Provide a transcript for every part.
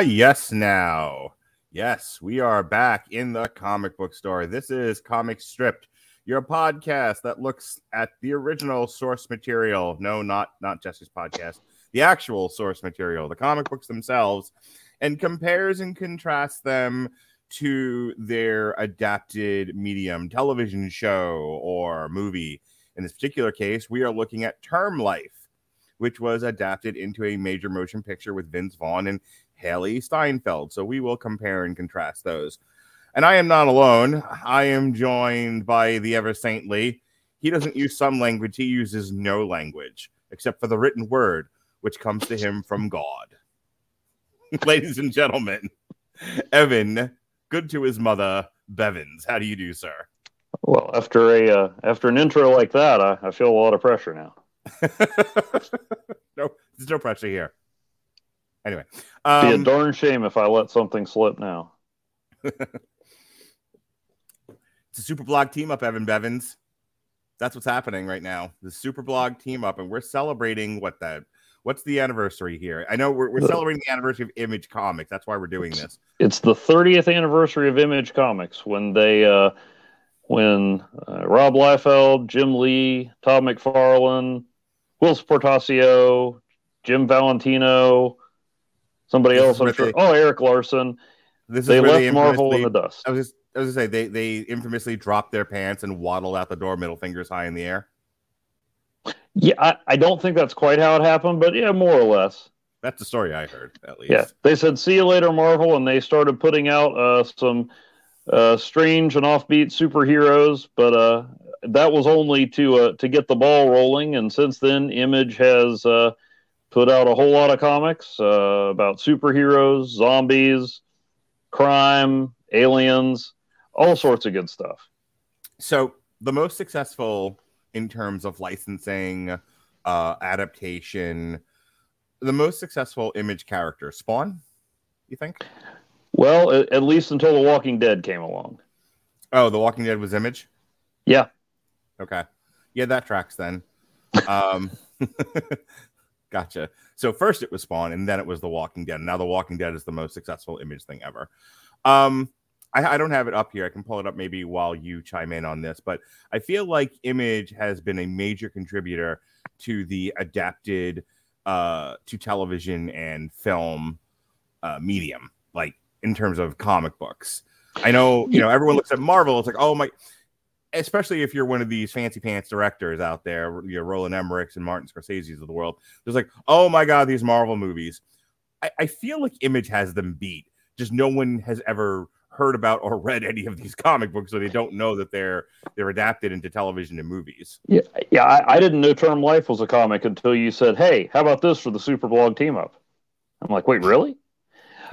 yes, now. Yes, we are back in the comic book store. This is Comic Stripped, your podcast that looks at the original source material. No, not not Jesse's podcast. The actual source material, the comic books themselves, and compares and contrasts them to their adapted medium, television show or movie. In this particular case, we are looking at Term Life, which was adapted into a major motion picture with Vince Vaughn and Hailee Steinfeld. So we will compare and contrast those. And I am not alone. I am joined by the ever saintly. He doesn't use some language, he uses no language except for the written word, which comes to him from God. Ladies and gentlemen, Evan, good to his mother, Bevins. How do you do, sir? Well, after a uh, after an intro like that, I, I feel a lot of pressure now. no, there's no pressure here. Anyway, Be a um, darn shame if I let something slip now. it's a super blog team up, Evan Bevins. That's what's happening right now. The super blog team up, and we're celebrating what that. What's the anniversary here? I know we're, we're The- celebrating the anniversary of Image Comics. That's why we're doing this. It's the 30th anniversary of Image Comics when they uh, when uh, Rob Liefeld, Jim Lee, Todd McFarlane, Whilce Portacio, Jim Valentino, somebody This else, I'm sure. they- Oh, Erik Larsen. This They left Marvel in the dust. I was just, I was gonna say they they infamously dropped their pants and waddled out the door, middle fingers high in the air. Yeah, I, I don't think that's quite how it happened, but yeah, more or less. That's the story I heard, at least. Yeah, they said "See you later, Marvel," and they started putting out uh, some uh, strange and offbeat superheroes. But uh, that was only to uh, to get the ball rolling. And since then, Image has uh, put out a whole lot of comics uh, about superheroes, zombies, crime, aliens, all sorts of good stuff. So the most successful in terms of licensing, uh, adaptation, the most successful image character, Spawn. You think? Well, at, least until The Walking Dead came along. Oh, The Walking Dead was Image. Yeah, Okay, yeah, that tracks then. Um, gotcha. So first it was Spawn, and then it was The Walking Dead. Now The Walking Dead is the most successful image thing ever. Um, I, I don't have it up here. I can pull it up maybe while you chime in on this, but I feel like Image has been a major contributor to the adapted uh, to television and film uh, medium, like in terms of comic books. I know, you know, everyone looks at Marvel. It's like, oh my, especially if you're one of these fancy pants directors out there, you know, Roland Emmerichs and Martin Scorsese's of the world. There's like, oh my god, these Marvel movies. I, I feel like Image has them beat. Just no one has ever heard about or read any of these comic books, so they don't know that they're they're adapted into television and movies. yeah, yeah. I, I didn't know Term Life was a comic until you said, "Hey, how about this for the Super Blog team up?" I'm like, "Wait, really?"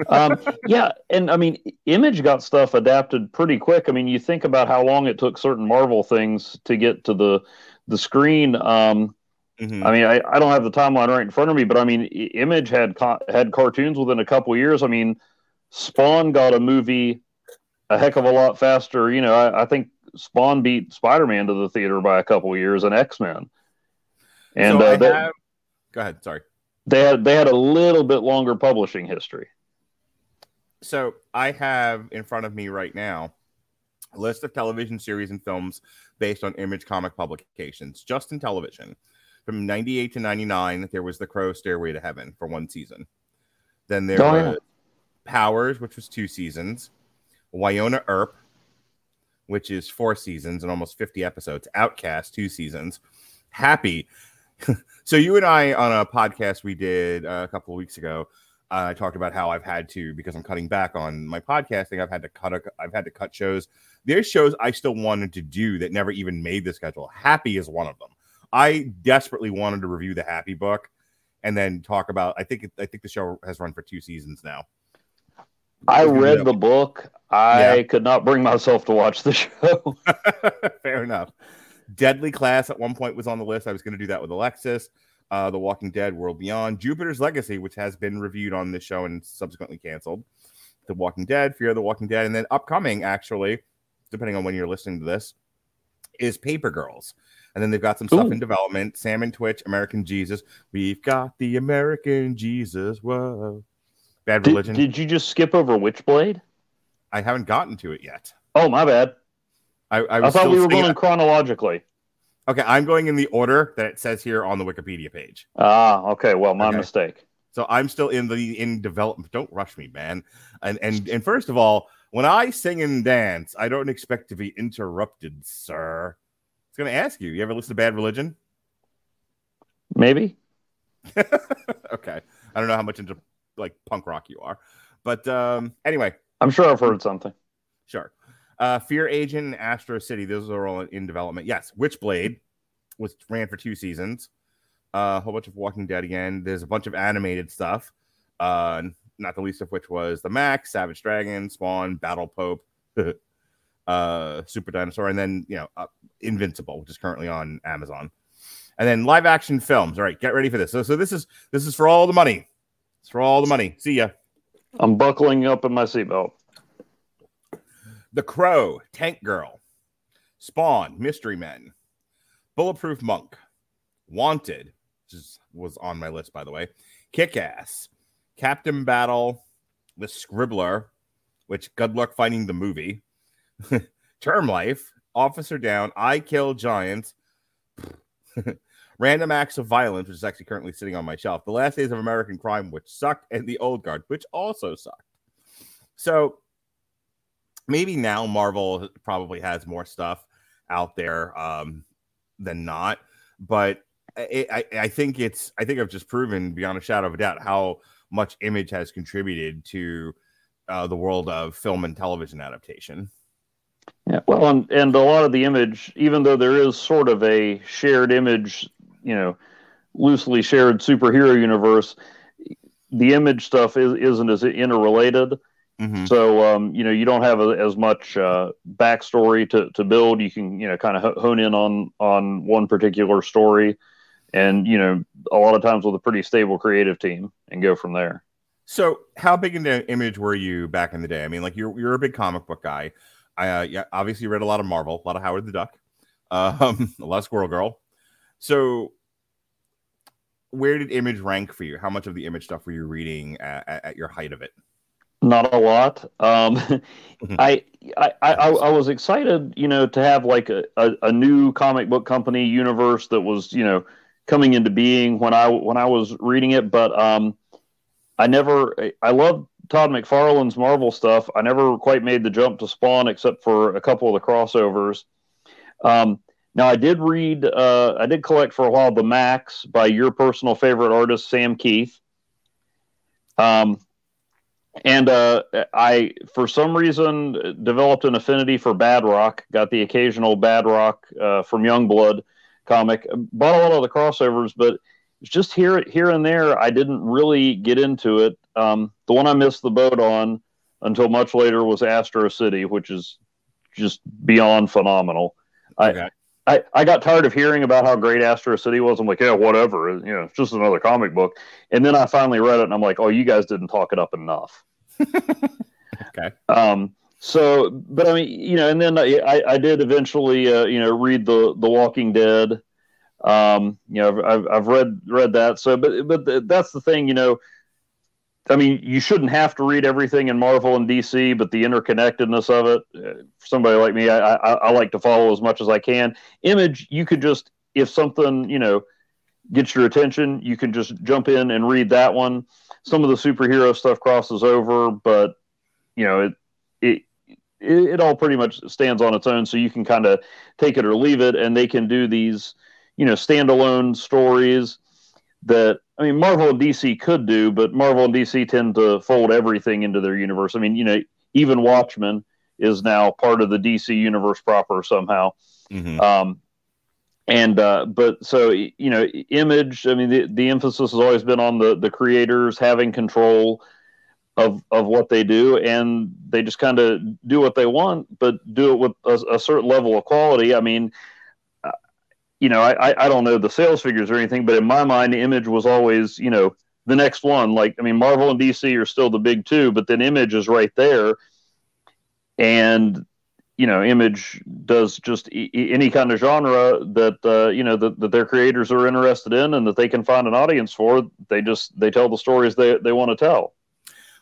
Um, yeah, and I mean, Image got stuff adapted pretty quick. I mean, you think about how long it took certain Marvel things to get to the the screen. Um, Mhm. I mean, I, I don't have the timeline right in front of me, but I mean, Image had co- had cartoons within a couple years. I mean, Spawn got a movie a heck of a lot faster. You know, I, I think Spawn beat Spider Man to the theater by a couple years and X Men. And So uh, they, have- go ahead. Sorry. they had they had a little bit longer publishing history. So I have in front of me right now a list of television series and films based on Image comic publications, just in television. From 98 to 99, there was The Crow Stairway to Heaven for one season. Then there Oh, was. Powers, which was two seasons. Wynonna Earp, which is four seasons and almost 50 episodes. Outcast, two seasons. Happy. so you and I on a podcast we did uh, a couple of weeks ago, I talked about how I've had to because I'm cutting back on my podcasting. I've had to cut. A, I've had to cut shows. There's shows I still wanted to do that never even made the schedule. Happy is one of them. I desperately wanted to review the Happy book, and then talk about. I think. I think the show has run for two seasons now. I was gonna do read the book. I Yeah. could not bring myself to watch the show. Fair enough. Deadly Class at one point was on the list. I was going to do that with Alexis. Uh, the Walking Dead, World Beyond, Jupiter's Legacy, which has been reviewed on this show and subsequently canceled. The Walking Dead, Fear of the Walking Dead, and then upcoming, actually, depending on when you're listening to this, is Paper Girls. And then they've got some stuff Ooh. in development. Sam and Twitch, American Jesus. We've got the American Jesus. Whoa. Bad Did, Religion. did you just skip over Witchblade? I haven't gotten to it yet. Oh, my bad. I, I I, thought we were going chronologically. Okay, I'm going in the order that it says here on the Wikipedia page. Ah, okay. Well, my Okay. mistake. So I'm still in the in development. Don't rush me, man. And and and first of all, when I sing and dance, I don't expect to be interrupted, sir. It's going to ask you. You ever listen to Bad Religion? Maybe. okay, I don't know how much into like punk rock you are, but um, anyway, I'm sure I've heard something. sure. Uh, Fear Agent and Astro City. Those are all in development. Yes, Witchblade was ran for two seasons. Uh, a whole bunch of Walking Dead again. There's a bunch of animated stuff. Uh, not the least of which was the Max, Savage Dragon, Spawn, Battle Pope, uh, Super Dinosaur, and then you know uh, Invincible, which is currently on Amazon. And then live action films. All right, get ready for this. So, so this is this is for all the money. It's for all the money. See ya. I'm buckling up in my seatbelt. The Crow, Tank Girl, Spawn, Mystery Men, Bulletproof Monk, Wanted, which was on my list by the way, Kick Ass, Captain Battle, The Scribbler, which good luck finding the movie, Term Life, Officer Down, I Kill Giants, Random Acts of Violence, which is actually currently sitting on my shelf, The Last Days of American Crime, which sucked, and The Old Guard, which also sucked. So maybe now Marvel probably has more stuff out there um, than not, but I, I, I think it's I think I've just proven beyond a shadow of a doubt how much Image has contributed to uh, the world of film and television adaptation. Yeah, well, and, and a lot of the image, even though there is sort of a shared image, you know, loosely shared superhero universe, the image stuff is, isn't as interrelated. Mhm. So, um, you know, you don't have a, as much uh, backstory to, to build. You can, you know, kind of hone in on on one particular story, and you know, a lot of times with a pretty stable creative team, and go from there. So, how big into Image were you back in the day? I mean, like you're you're a big comic book guy. I uh, yeah, obviously read a lot of Marvel, a lot of Howard the Duck, um, a lot of Squirrel Girl. So, where did Image rank for you? How much of the Image stuff were you reading at, at your height of it? Not a lot. Um, I, I, I, I was excited, you know, to have like a, a, a new comic book company universe that was, you know, coming into being when I when I was reading it. But um, I never. I love Todd McFarlane's Marvel stuff. I never quite made the jump to Spawn, except for a couple of the crossovers. Um, now I did read. Uh, I did collect for a while the Max by your personal favorite artist Sam Kieth. Um, and uh, I, for some reason, developed an affinity for Bad Rock. Got the occasional Bad Rock uh, from Youngblood comic. Bought a lot of the crossovers, but just here, here and there. I didn't really get into it. Um, the one I missed the boat on until much later was Astro City, which is just beyond phenomenal. Okay. I, I I got tired of hearing about how great Astro City was. I'm like, yeah, whatever. You know, it's just another comic book. And then I finally read it, and I'm like, oh, you guys didn't talk it up enough. Okay. Um. So, but I mean, you know, and then I, I, did eventually, uh, you know, read the the Walking Dead. Um. You know, I've I've read read that. So, but but that's the thing, you know. I mean, you shouldn't have to read everything in Marvel and DC, but the interconnectedness of it, uh, for somebody like me, I, I, I like to follow as much as I can. Image, you could just, if something, you know, gets your attention, you can just jump in and read that one. Some of the superhero stuff crosses over, but, you know, it, it, it, it all pretty much stands on its own. So you can kind of take it or leave it, and they can do these, you know, standalone stories that I mean Marvel and DC could do, but Marvel and DC tend to fold everything into their universe. I mean, you know, even Watchmen is now part of the DC universe proper somehow. Mhm. Um, and uh, but so you know, image. I mean, the, the emphasis has always been on the the creators having control of of what they do, and they just kind of do what they want, but do it with a, a certain level of quality. I mean, you know, I, I- don't know the sales figures or anything, but in my mind, Image was always, you know, the next one. Like, I mean, Marvel and DC are still the big two, but then Image is right there. And, you know, Image does just e- any kind of genre that, uh, you know, that, that their creators are interested in and that they can find an audience for. They just, they tell the stories they, they want to tell.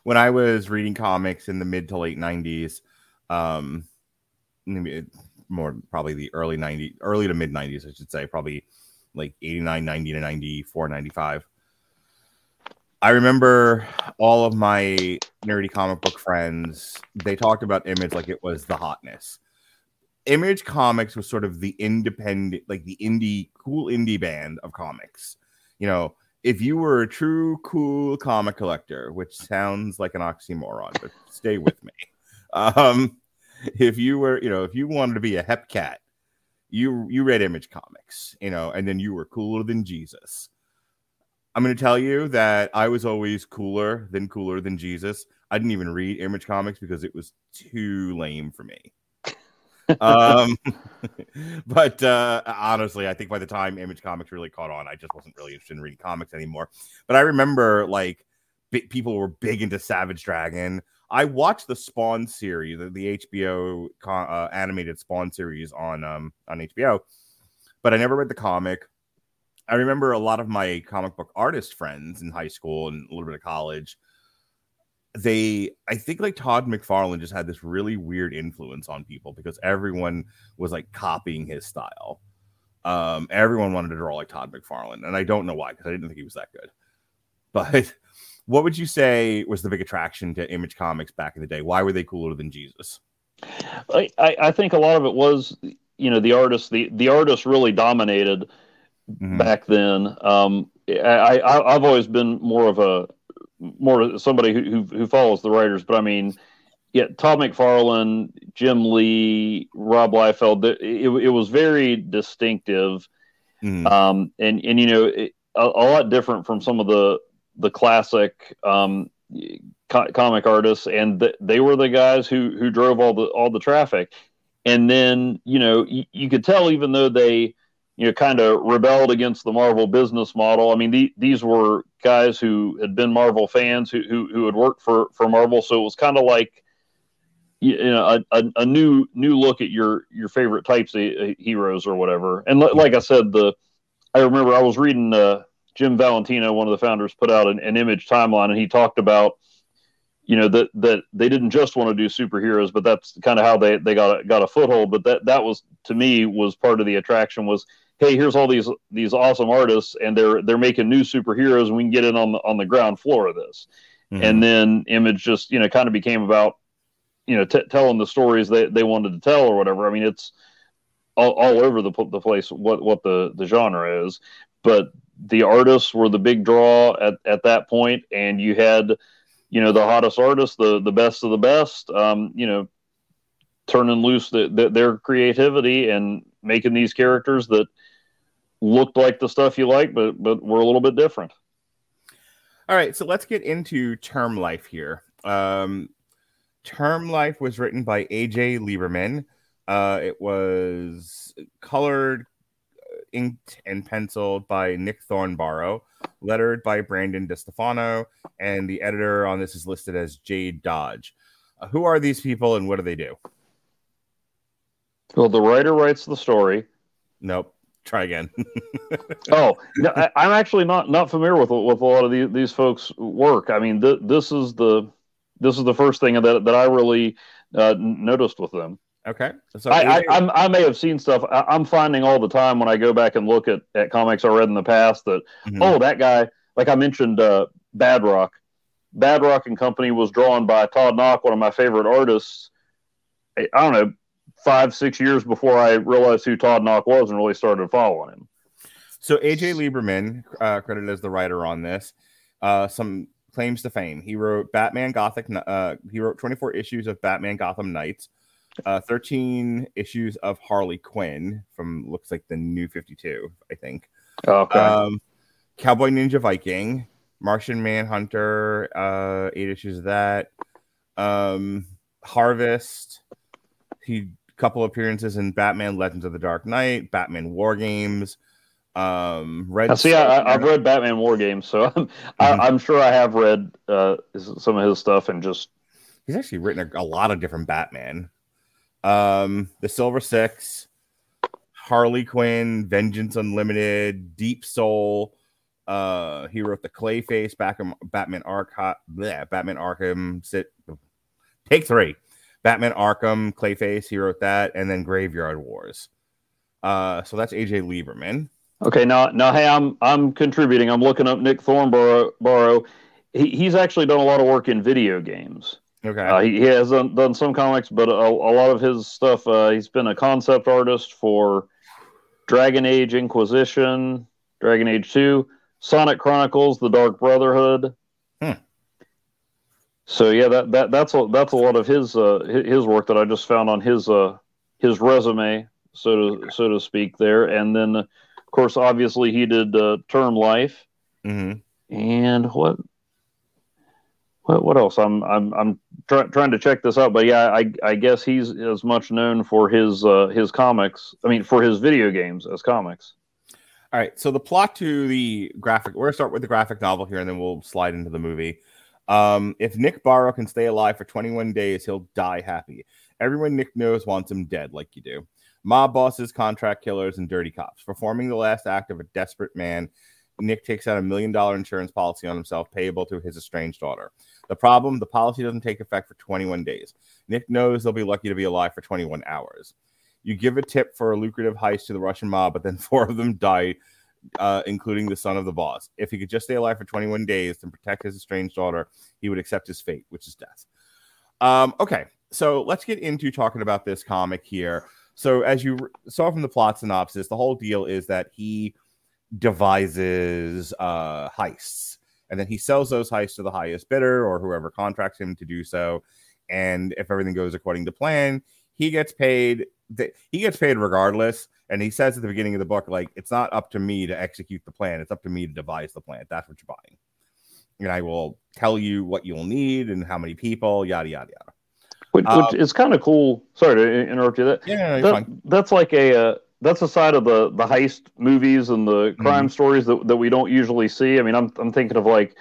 When I was reading comics in the mid to late 90s, um, more probably the early 90s, early to mid 90s, I should say, probably like 89, 90 to 94, 95. I remember all of my nerdy comic book friends, they talked about Image like it was the hotness. Image Comics was sort of the independent, like the indie, cool indie band of comics. You know, if you were a true cool comic collector, which sounds like an oxymoron, but stay with me. Um, if you were, you know, if you wanted to be a hep cat, you you read Image Comics, you know, and then you were cooler than Jesus. I'm going to tell you that I was always cooler than cooler than Jesus. I didn't even read Image Comics because it was too lame for me. um, but uh, honestly, I think by the time Image Comics really caught on, I just wasn't really interested in reading comics anymore. But I remember like b- people were big into Savage Dragon. I watched the Spawn series, the, the HBO uh, animated Spawn series on um, on HBO, but I never read the comic. I remember a lot of my comic book artist friends in high school and a little bit of college. They, I think, like Todd McFarlane just had this really weird influence on people because everyone was like copying his style. Um, everyone wanted to draw like Todd McFarlane, and I don't know why because I didn't think he was that good. But what would you say was the big attraction to Image Comics back in the day? Why were they cooler than Jesus? I, I, think a lot of it was, you know, the artists. the, the artist really dominated Mhm. back then. Um, I, I, I've always been more of a, more somebody who, who, who follows the writers, but I mean, yeah, Todd McFarlane, Jim Lee, Rob Liefeld, it, it, it was very distinctive. Mhm. um, and and you know it, a, a lot different from some of the the classic um, co- comic artists, and th- they were the guys who who drove all the all the traffic. And then you know y- you could tell even though they you know kind of rebelled against the Marvel business model. I mean the, these were guys who had been Marvel fans who who, who had worked for for Marvel, so it was kind of like you know a, a, a new new look at your your favorite types of uh, heroes or whatever and li- like i said the i remember i was reading uh, jim valentino one of the founders put out an, an image timeline and he talked about you know that that they didn't just want to do superheroes but that's kind of how they they got a, got a foothold. But that that was to me was part of the attraction was hey here's all these these awesome artists and they're they're making new superheroes and we can get in on the on the ground floor of this. Mhm. and then image just you know kind of became about you know t- telling the stories they, they wanted to tell or whatever. I mean it's all, all over the, the place what what the the genre is. But the artists were the big draw at, at that point and you had you know the hottest artists the the best of the best um you know turning loose the, the, their creativity and making these characters that looked like the stuff you like but but were a little bit different All right, so let's get into Term Life here. Um, Term Life was written by AJ Lieberman. Uh, it was colored, inked, and penciled by Nick Thornborrow, lettered by Brandon DeStefano, and the editor on this is listed as Jade Dodge. Uh, who are these people and what do they do? well the writer writes the story Nope. Try again. oh, no, I, I'm actually not not familiar with with a lot of these, these folks' work. I mean, th- this is the this is the first thing that that I really uh, noticed with them. Okay. So I, I, I'm, I may have seen stuff. I, I'm finding all the time when I go back and look at, at comics I read in the past that Mhm. oh that guy like I mentioned uh, Bad Rock, Bad Rock and Company was drawn by Todd Nauck, one of my favorite artists. I, I don't know five six years before I realized who Todd Nauck was and really started following him. So AJ Lieberman, uh, credited as the writer on this, uh, some claims to fame. He wrote Batman Gothic. Uh, he wrote 24 issues of Batman Gotham Knights, uh, 13 issues of Harley Quinn from looks like the New 52, I think. Okay. Um, Cowboy Ninja Viking, Martian Manhunter, uh, eight issues of that. Um, Harvest. He couple appearances in Batman Legends of the Dark Knight, Batman War Games. Um, Red. Now, see, I, I've read Batman War Games, so I'm, I, I'm sure I have read uh, some of his stuff and just He's actually written a, a lot of different Batman. Um, the Silver Six, Harley Quinn, Vengeance Unlimited, Deep Soul. Uh, he wrote the Clayface, Batman, Batman Arkham, Batman Arkham. Sit, take three, Batman Arkham, Clayface. He wrote that, and then Graveyard Wars. Uh, so that's AJ Lieberman. Okay, now now hey, I'm I'm contributing. I'm looking up Nick Thornborrow. He, he's actually done a lot of work in video games. Okay. Uh, he, he has done, done some comics, but a, a lot of his stuff. Uh, he's been a concept artist for Dragon Age Inquisition, Dragon Age Two, Sonic Chronicles, The Dark Brotherhood. Hmm. So yeah, that, that that's a that's a lot of his uh, his work that I just found on his uh, his resume, so to so to speak. There, and then of course, obviously, he did uh, Term Life, hmm and what what what else? I'm I'm I'm try, trying to check this out, but yeah, I I guess he's as much known for his uh, his comics. I mean, for his video games as comics. All right. So the plot to the graphic, we're gonna start with the graphic novel here, and then we'll slide into the movie. Um, if Nick Barrow can stay alive for 21 days, he'll die happy. Everyone Nick knows wants him dead, like you do. Mob bosses, contract killers, and dirty cops. Performing the last act of a desperate man, Nick takes out a million dollar insurance policy on himself, payable to his estranged daughter. The problem: the policy doesn't take effect for 21 days. Nick knows they'll be lucky to be alive for 21 hours. You give a tip for a lucrative heist to the Russian mob, but then four of them die, uh, including the son of the boss. If he could just stay alive for 21 days and protect his estranged daughter, he would accept his fate, which is death. Um, okay, so let's get into talking about this comic here. So, as you saw from the plot synopsis, the whole deal is that he devises uh, heists, and then he sells those heists to the highest bidder or whoever contracts him to do so. And if everything goes according to plan, he gets paid. th- He gets paid regardless. And he says at the beginning of the book, like, it's not up to me to execute the plan. It's up to me to devise the plan. That's what you're buying. And I will tell you what you'll need and how many people, yada, yada, yada. Which, Um, which is kind of cool. Sorry to interrupt you. That, Yeah, no, you're that fine. that's like a uh, that's a side of the the heist movies and the Mm-hmm. crime stories that, that we don't usually see. I mean, I'm I'm thinking of like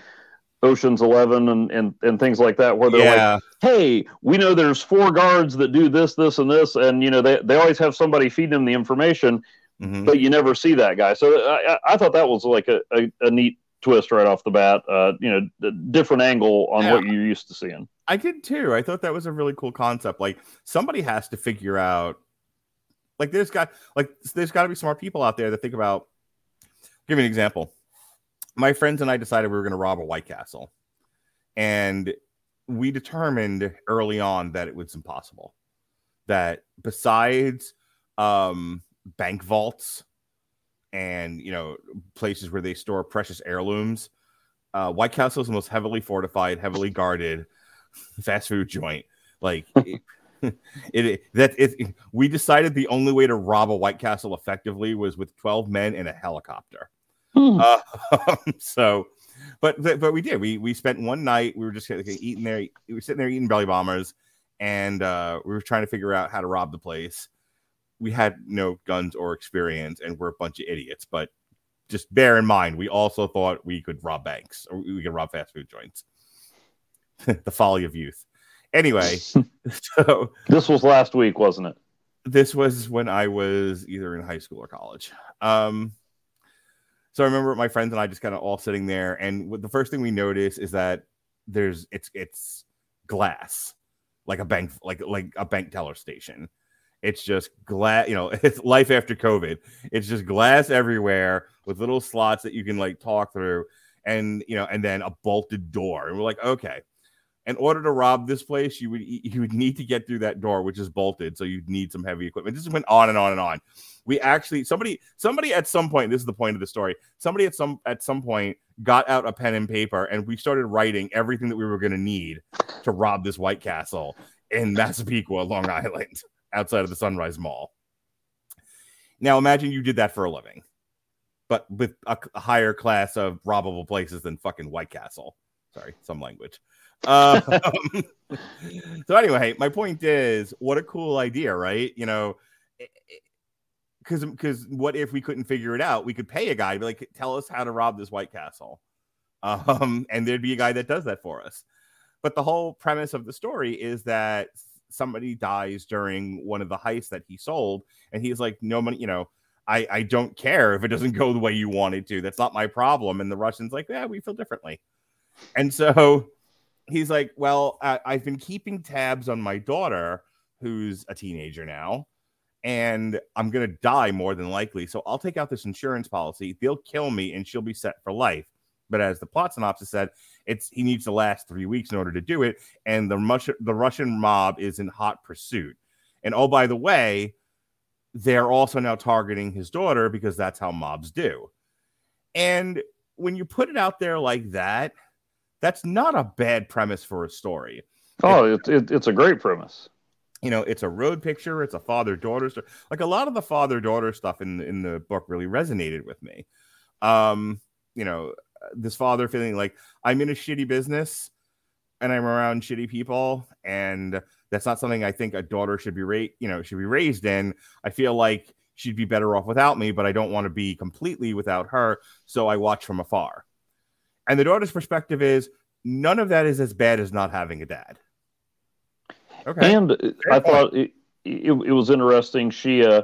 Ocean's Eleven and and, and things like that, where they're like, hey, we know there's four guards that do this, this, and this, and you know they, they always have somebody feeding them the information, Mhm. but you never see that guy. So I, I- I thought that was like a, a, a neat twist right off the bat. Uh, you know, a different angle on Yeah. what you're used to seeing. I did too. I thought that was a really cool concept. Like somebody has to figure out like there's got like there's got to be smart people out there that think about give me an example. My friends and I decided we were going to rob a White Castle. And we determined early on that it was impossible. That besides um bank vaults and you know places where they store precious heirlooms, uh, White Castle is the most heavily fortified, heavily guarded fast food joint. Like it, that it, we decided the only way to rob a White Castle effectively was with twelve men in a helicopter. Hmm. Uh, so, but but but we did. We we spent one night. We were just like, eating there. We were sitting there eating belly bombers, and uh, we were trying to figure out how to rob the place. We had no guns or experience, and we're a bunch of idiots. But just bear in mind, we also thought we could rob banks or we could rob fast food joints. the folly of youth. Anyway, so This was last week, wasn't it? this was when I was either in high school or college. Um, so I remember my friends and I just kind of all sitting there, and the first thing we notice is that there's it's it's glass, like a bank, like like a bank teller station. It's just glass, you know, it's life after COVID. It's just glass everywhere with little slots that you can like talk through, and you know, and then a bolted door. And we're like, okay, in order to rob this place, you would you would need to get through that door, which is bolted. So you'd need some heavy equipment. This went on and on and on. We actually somebody somebody at some point. This is the point of the story. Somebody at some at some point got out a pen and paper, and we started writing everything that we were going to need to rob this White Castle in Massapequa, Long Island, outside of the Sunrise Mall. Now imagine you did that for a living, but with a, a higher class of robbable places than fucking White Castle. Sorry, some language. Um, so anyway, my point is, what a cool idea, right? You know, it- it- because because what if we couldn't figure it out? We could pay a guy, be like, tell us how to rob this White Castle, um, and there'd be a guy that does that for us. But the whole premise of the story is that somebody dies during one of the heists that he sold, and he's like, no money, you know. I, I don't care if it doesn't go the way you wanted to. That's not my problem. And the Russians like, yeah, we feel differently. And so he's like, well, I, I've been keeping tabs on my daughter, who's a teenager now, and I'm gonna die more than likely. So I'll take out this insurance policy. They'll kill me, and she'll be set for life. But as the plot synopsis said, it's he needs to last three weeks in order to do it, and the Russian the Russian mob is in hot pursuit. And oh, by the way, they're also now targeting his daughter because that's how mobs do. And when you put it out there like that, that's not a bad premise for a story. Oh, it's it, it's a great premise. You know, it's a road picture. It's a father daughter story. Like a lot of the father daughter stuff in in the book really resonated with me. Um, you know, this father feeling like I'm in a shitty business and I'm around shitty people, and that's not something I think a daughter should be raised. You know, should be raised in. I feel like she'd be better off without me, but I don't want to be completely without her, so I watch from afar. And the daughter's perspective is none of that is as bad as not having a dad. Okay. And I point. thought it, it, it was interesting. She, uh,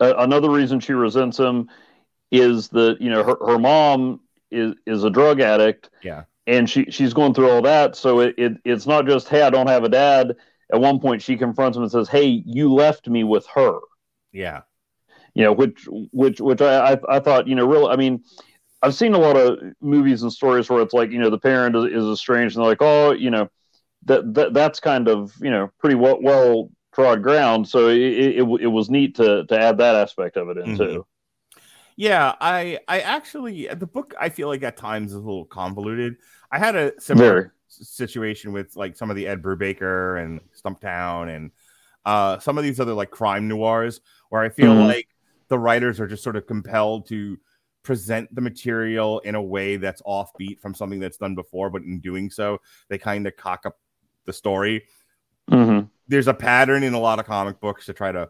uh, another reason she resents him is that you know her, her mom is is a drug addict, Yeah. and she she's going through all that. So it, it it's not just hey I don't have a dad. At one point she confronts him and says, "Hey, you left me with her." Yeah. You know, which which which I I, I thought you know real. I mean, I've seen a lot of movies and stories where it's like you know the parent is, is estranged and they're like oh you know that, that that's kind of you know pretty well well trod ground. So it, it, it was neat to to add that aspect of it in Mhm. too. Yeah, I I actually the book I feel like at times is a little convoluted. I had a similar Very. situation with like some of the Ed Brubaker and Stumptown and uh some of these other like crime noirs where I feel Mhm. like the writers are just sort of compelled to present the material in a way that's offbeat from something that's done before, but in doing so, they kind of cock up the story hmm there's a pattern in a lot of comic books to try to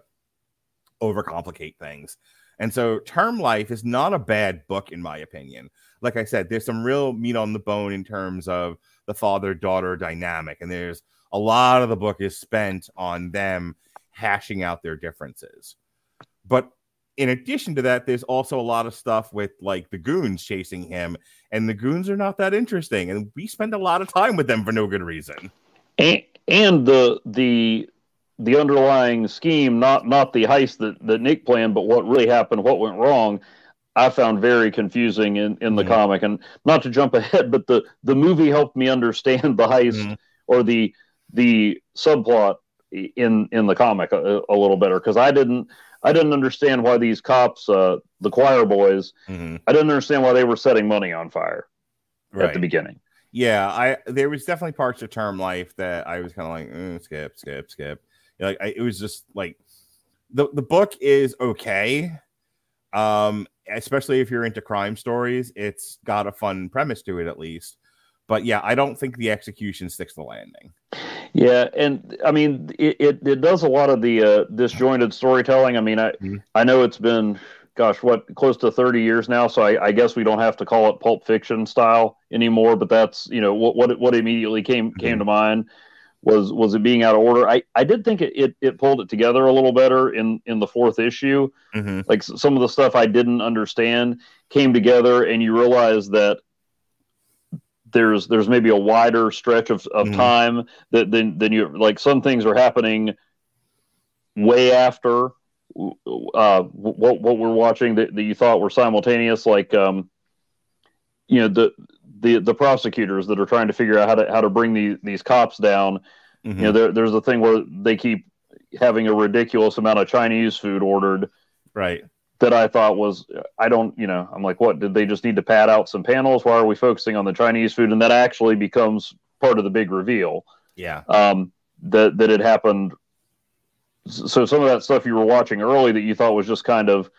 overcomplicate things. And so Term Life is not a bad book in my opinion. Like I said, there's some real meat on the bone in terms of the father-daughter dynamic and there's a lot of the book is spent on them hashing out their differences. But in addition to that, there's also a lot of stuff with like the goons chasing him, and the goons are not that interesting. And we spend a lot of time with them for no good reason. And, and the the the underlying scheme, not not the heist that, that Nick planned, but what really happened, what went wrong, I found very confusing in, in the Mhm. comic. And not to jump ahead, but the the movie helped me understand the heist Mhm. or the the subplot in in the comic a, a little better because I didn't I didn't understand why these cops, uh, the choir boys, Mhm. I didn't understand why they were setting money on fire at the beginning. Yeah, I there was definitely parts of term life that I was kind of like "Mm, skip, skip, skip. Like I, it was just like the the book is okay, um, especially if you're into crime stories. It's got a fun premise to it at least, but yeah, I don't think the execution sticks the landing. Yeah, and I mean, it, it, it does a lot of the uh, disjointed storytelling. I mean, I Mhm. I know it's been, gosh, what close to thirty years now. So I, I guess we don't have to call it Pulp Fiction style anymore. But that's you know what what what immediately came came Mhm. to mind was was it being out of order. I, I did think it, it it pulled it together a little better in in the fourth issue. Mm-hmm. Like some of the stuff I didn't understand came together, and you realize that there's there's maybe a wider stretch of, of Mhm. time that then then you like some things are happening way after uh what what we're watching that, that you thought were simultaneous like um you know the the the prosecutors that are trying to figure out how to how to bring these these cops down Mm-hmm. you know there, there's a thing where they keep having a ridiculous amount of chinese food ordered right. That I thought was I don't you know I'm like what did they just need to pad out some panels? Why are we focusing on the Chinese food? And that actually becomes part of the big reveal. Yeah. um, that that it happened. So some of that stuff you were watching early that you thought was just kind of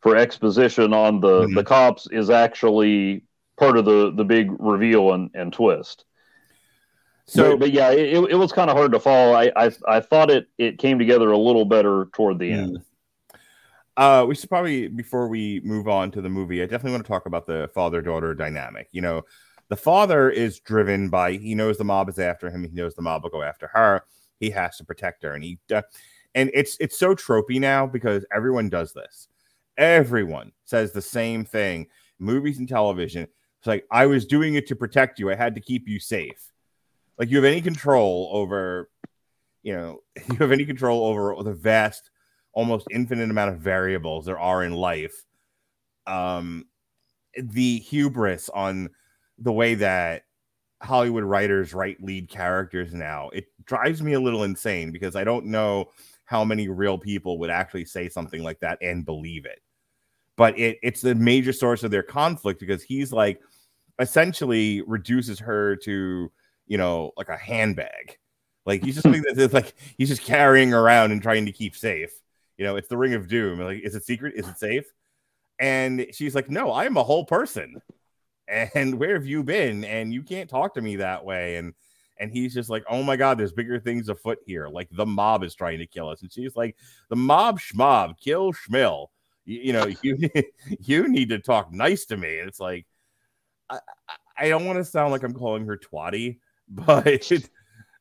for exposition on the Mhm. the cops is actually part of the the big reveal and, and twist. So but, but yeah it, it was kind of hard to follow. I, I I thought it it came together a little better toward the end. Mm. Uh, we should probably before we move on to the movie, I definitely want to talk about the father-daughter dynamic. You know, the father is driven by he knows the mob is after him. He knows the mob will go after her. He has to protect her, and he uh, and it's it's so tropey now because everyone does this. Everyone says the same thing. Movies and television. It's like I was doing it to protect you. I had to keep you safe. Like you have any control over, you know, you have any control over the vast, almost infinite amount of variables there are in life. Um, the hubris on the way that Hollywood writers write lead characters now, it drives me a little insane because I don't know how many real people would actually say something like that and believe it. But it, it's a major source of their conflict because he's like essentially reduces her to, you know, like a handbag. Like he's just something that's like he's just carrying around and trying to keep safe. You know, it's the ring of doom. Like, is it secret? Is it safe? And she's like, No, I am a whole person. And where have you been? And you can't talk to me that way. And and he's just like, oh my god, there's bigger things afoot here. Like the mob is trying to kill us, and she's like, the mob schmob, kill schmill. You, you know, you you need to talk nice to me. And it's like, I, I don't want to sound like I'm calling her twatty, but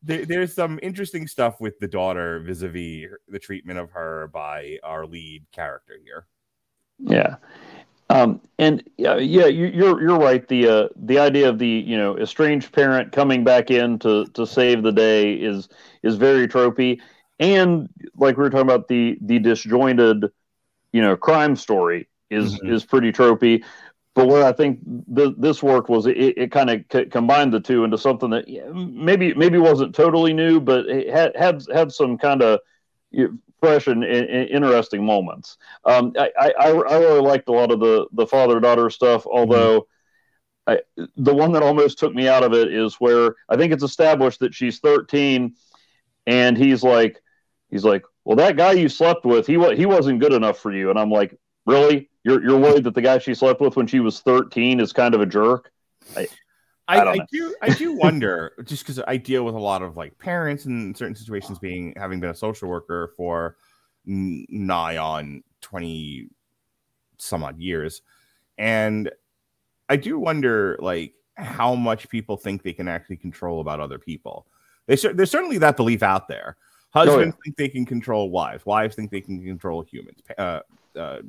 there, there's some interesting stuff with the daughter vis-a-vis the treatment of her by our lead character here. Yeah, um, and yeah, yeah, you, you're you're right. The uh, the idea of the you know estranged parent coming back in to to save the day is is very tropey, and like we were talking about the the disjointed, you know, crime story is Mhm. is pretty tropey. But where I think the, this work was, it, it kind of c- combined the two into something that maybe maybe wasn't totally new, but it had had had some kind of fresh and, and, interesting moments. Um, I, I, I really liked a lot of the, the father daughter stuff, although I, the one that almost took me out of it is where I think it's established that she's 13 and he's like, he's like, well, that guy you slept with, he, he wasn't good enough for you. And I'm like, really? You're, you're worried that the guy she slept with when she was 13 is kind of a jerk? I, I, I I, do I do wonder just because I deal with a lot of like parents in certain situations being having been a social worker for n- nigh on 20 some odd years. And I do wonder like how much people think they can actually control about other people. They there's certainly that belief out there. Husbands think they can control wives. Wives think they can control humans uh, uh,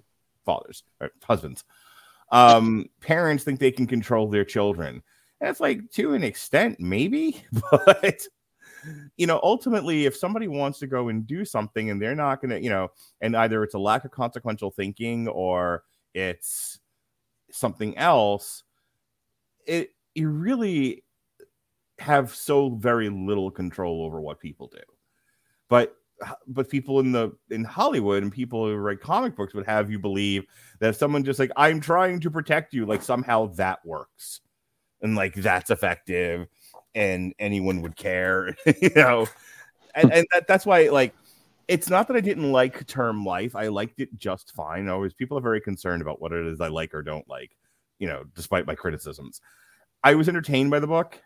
fathers or husbands um parents think they can control their children that's like to an extent, maybe, but you know, ultimately, if somebody wants to go and do something and they're not to, you know, and either it's a lack of consequential thinking or it's something else, it you really have so very little control over what people do. But but people in the in Hollywood and people who write comic books would have you believe that if someone just like I'm trying to protect you, like somehow that works. And like that's effective and anyone would care you know? And, and that, that's why like it's not that i didn't like term life. I liked it just fine. Always people are very concerned about what it is i like or don't like you know despite my criticisms. I was entertained by the book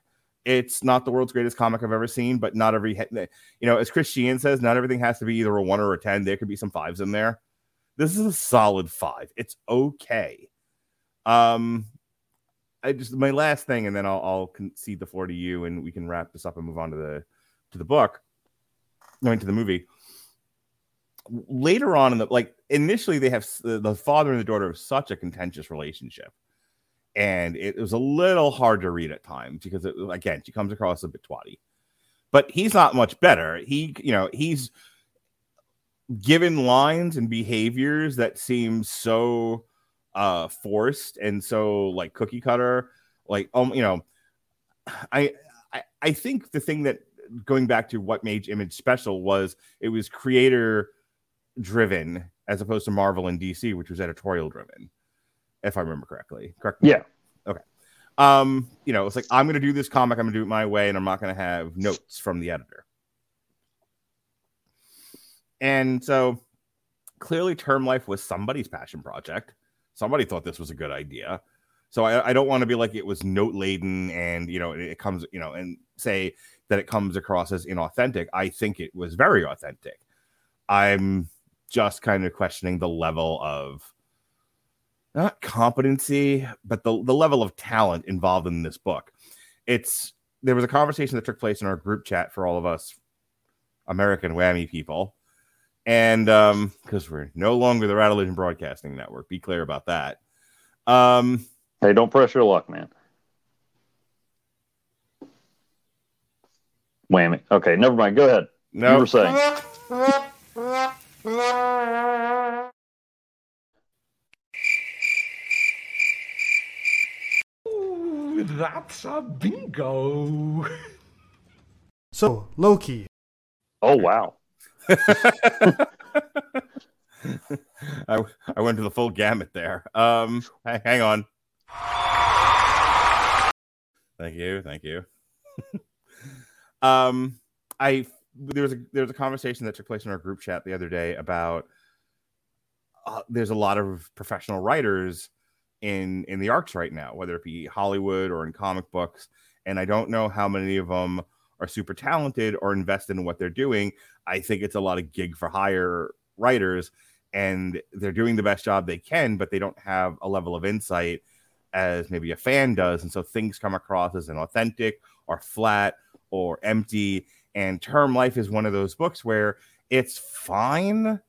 it's not the world's greatest comic i've ever seen but not every you know as chris sheehan says not everything has to be either a one or a 10 there could be some fives in there. This is a solid five. It's okay. Um I just my last thing, and then I'll, I'll concede the floor to you, and we can wrap this up and move on to the to the book, going to the movie. Later on in the like, initially they have the, the father and the daughter have such a contentious relationship, and it was a little hard to read at times because it, again she comes across a bit twatty, but he's not much better. He you know he's given lines and behaviors that seem so uh forced and so like cookie cutter. Like um you know I, I i think the thing that going back to what made image special was it was creator driven as opposed to marvel and dc which was editorial driven if i remember correctly correct me. Yeah. Okay. Um you know it's like i'm gonna do this comic i'm gonna do it my way and i'm not gonna have notes from the editor and so clearly term life was somebody's passion project somebody thought this was a good idea so i, I don't want to be like it was note laden and you know it, it comes you know and say that it comes across as inauthentic i think it was very authentic i'm just kind of questioning the level of not competency, but the, the level of talent involved in this book. It's there was a conversation that took place in our group chat for all of us American whammy people. And um, because we're no longer the Rattlevision Broadcasting Network, be clear about that. Um, Hey, don't press your luck, man. Whammy. Okay, never mind. Go ahead. no, You were saying. Ooh, that's a bingo. So, Loki. Oh wow. I, I went to the full gamut there. Um, hang on. Thank you, thank you. um, I there was a there was a conversation that took place in our group chat the other day about uh, there's a lot of professional writers in in the arts right now, whether it be Hollywood or in comic books, and I don't know how many of them are super talented or invested in what they're doing. I think it's a lot of gig for hire writers and they're doing the best job they can, but they don't have a level of insight as maybe a fan does. And so things come across as inauthentic or flat or empty. And Term Life is one of those books where it's fine.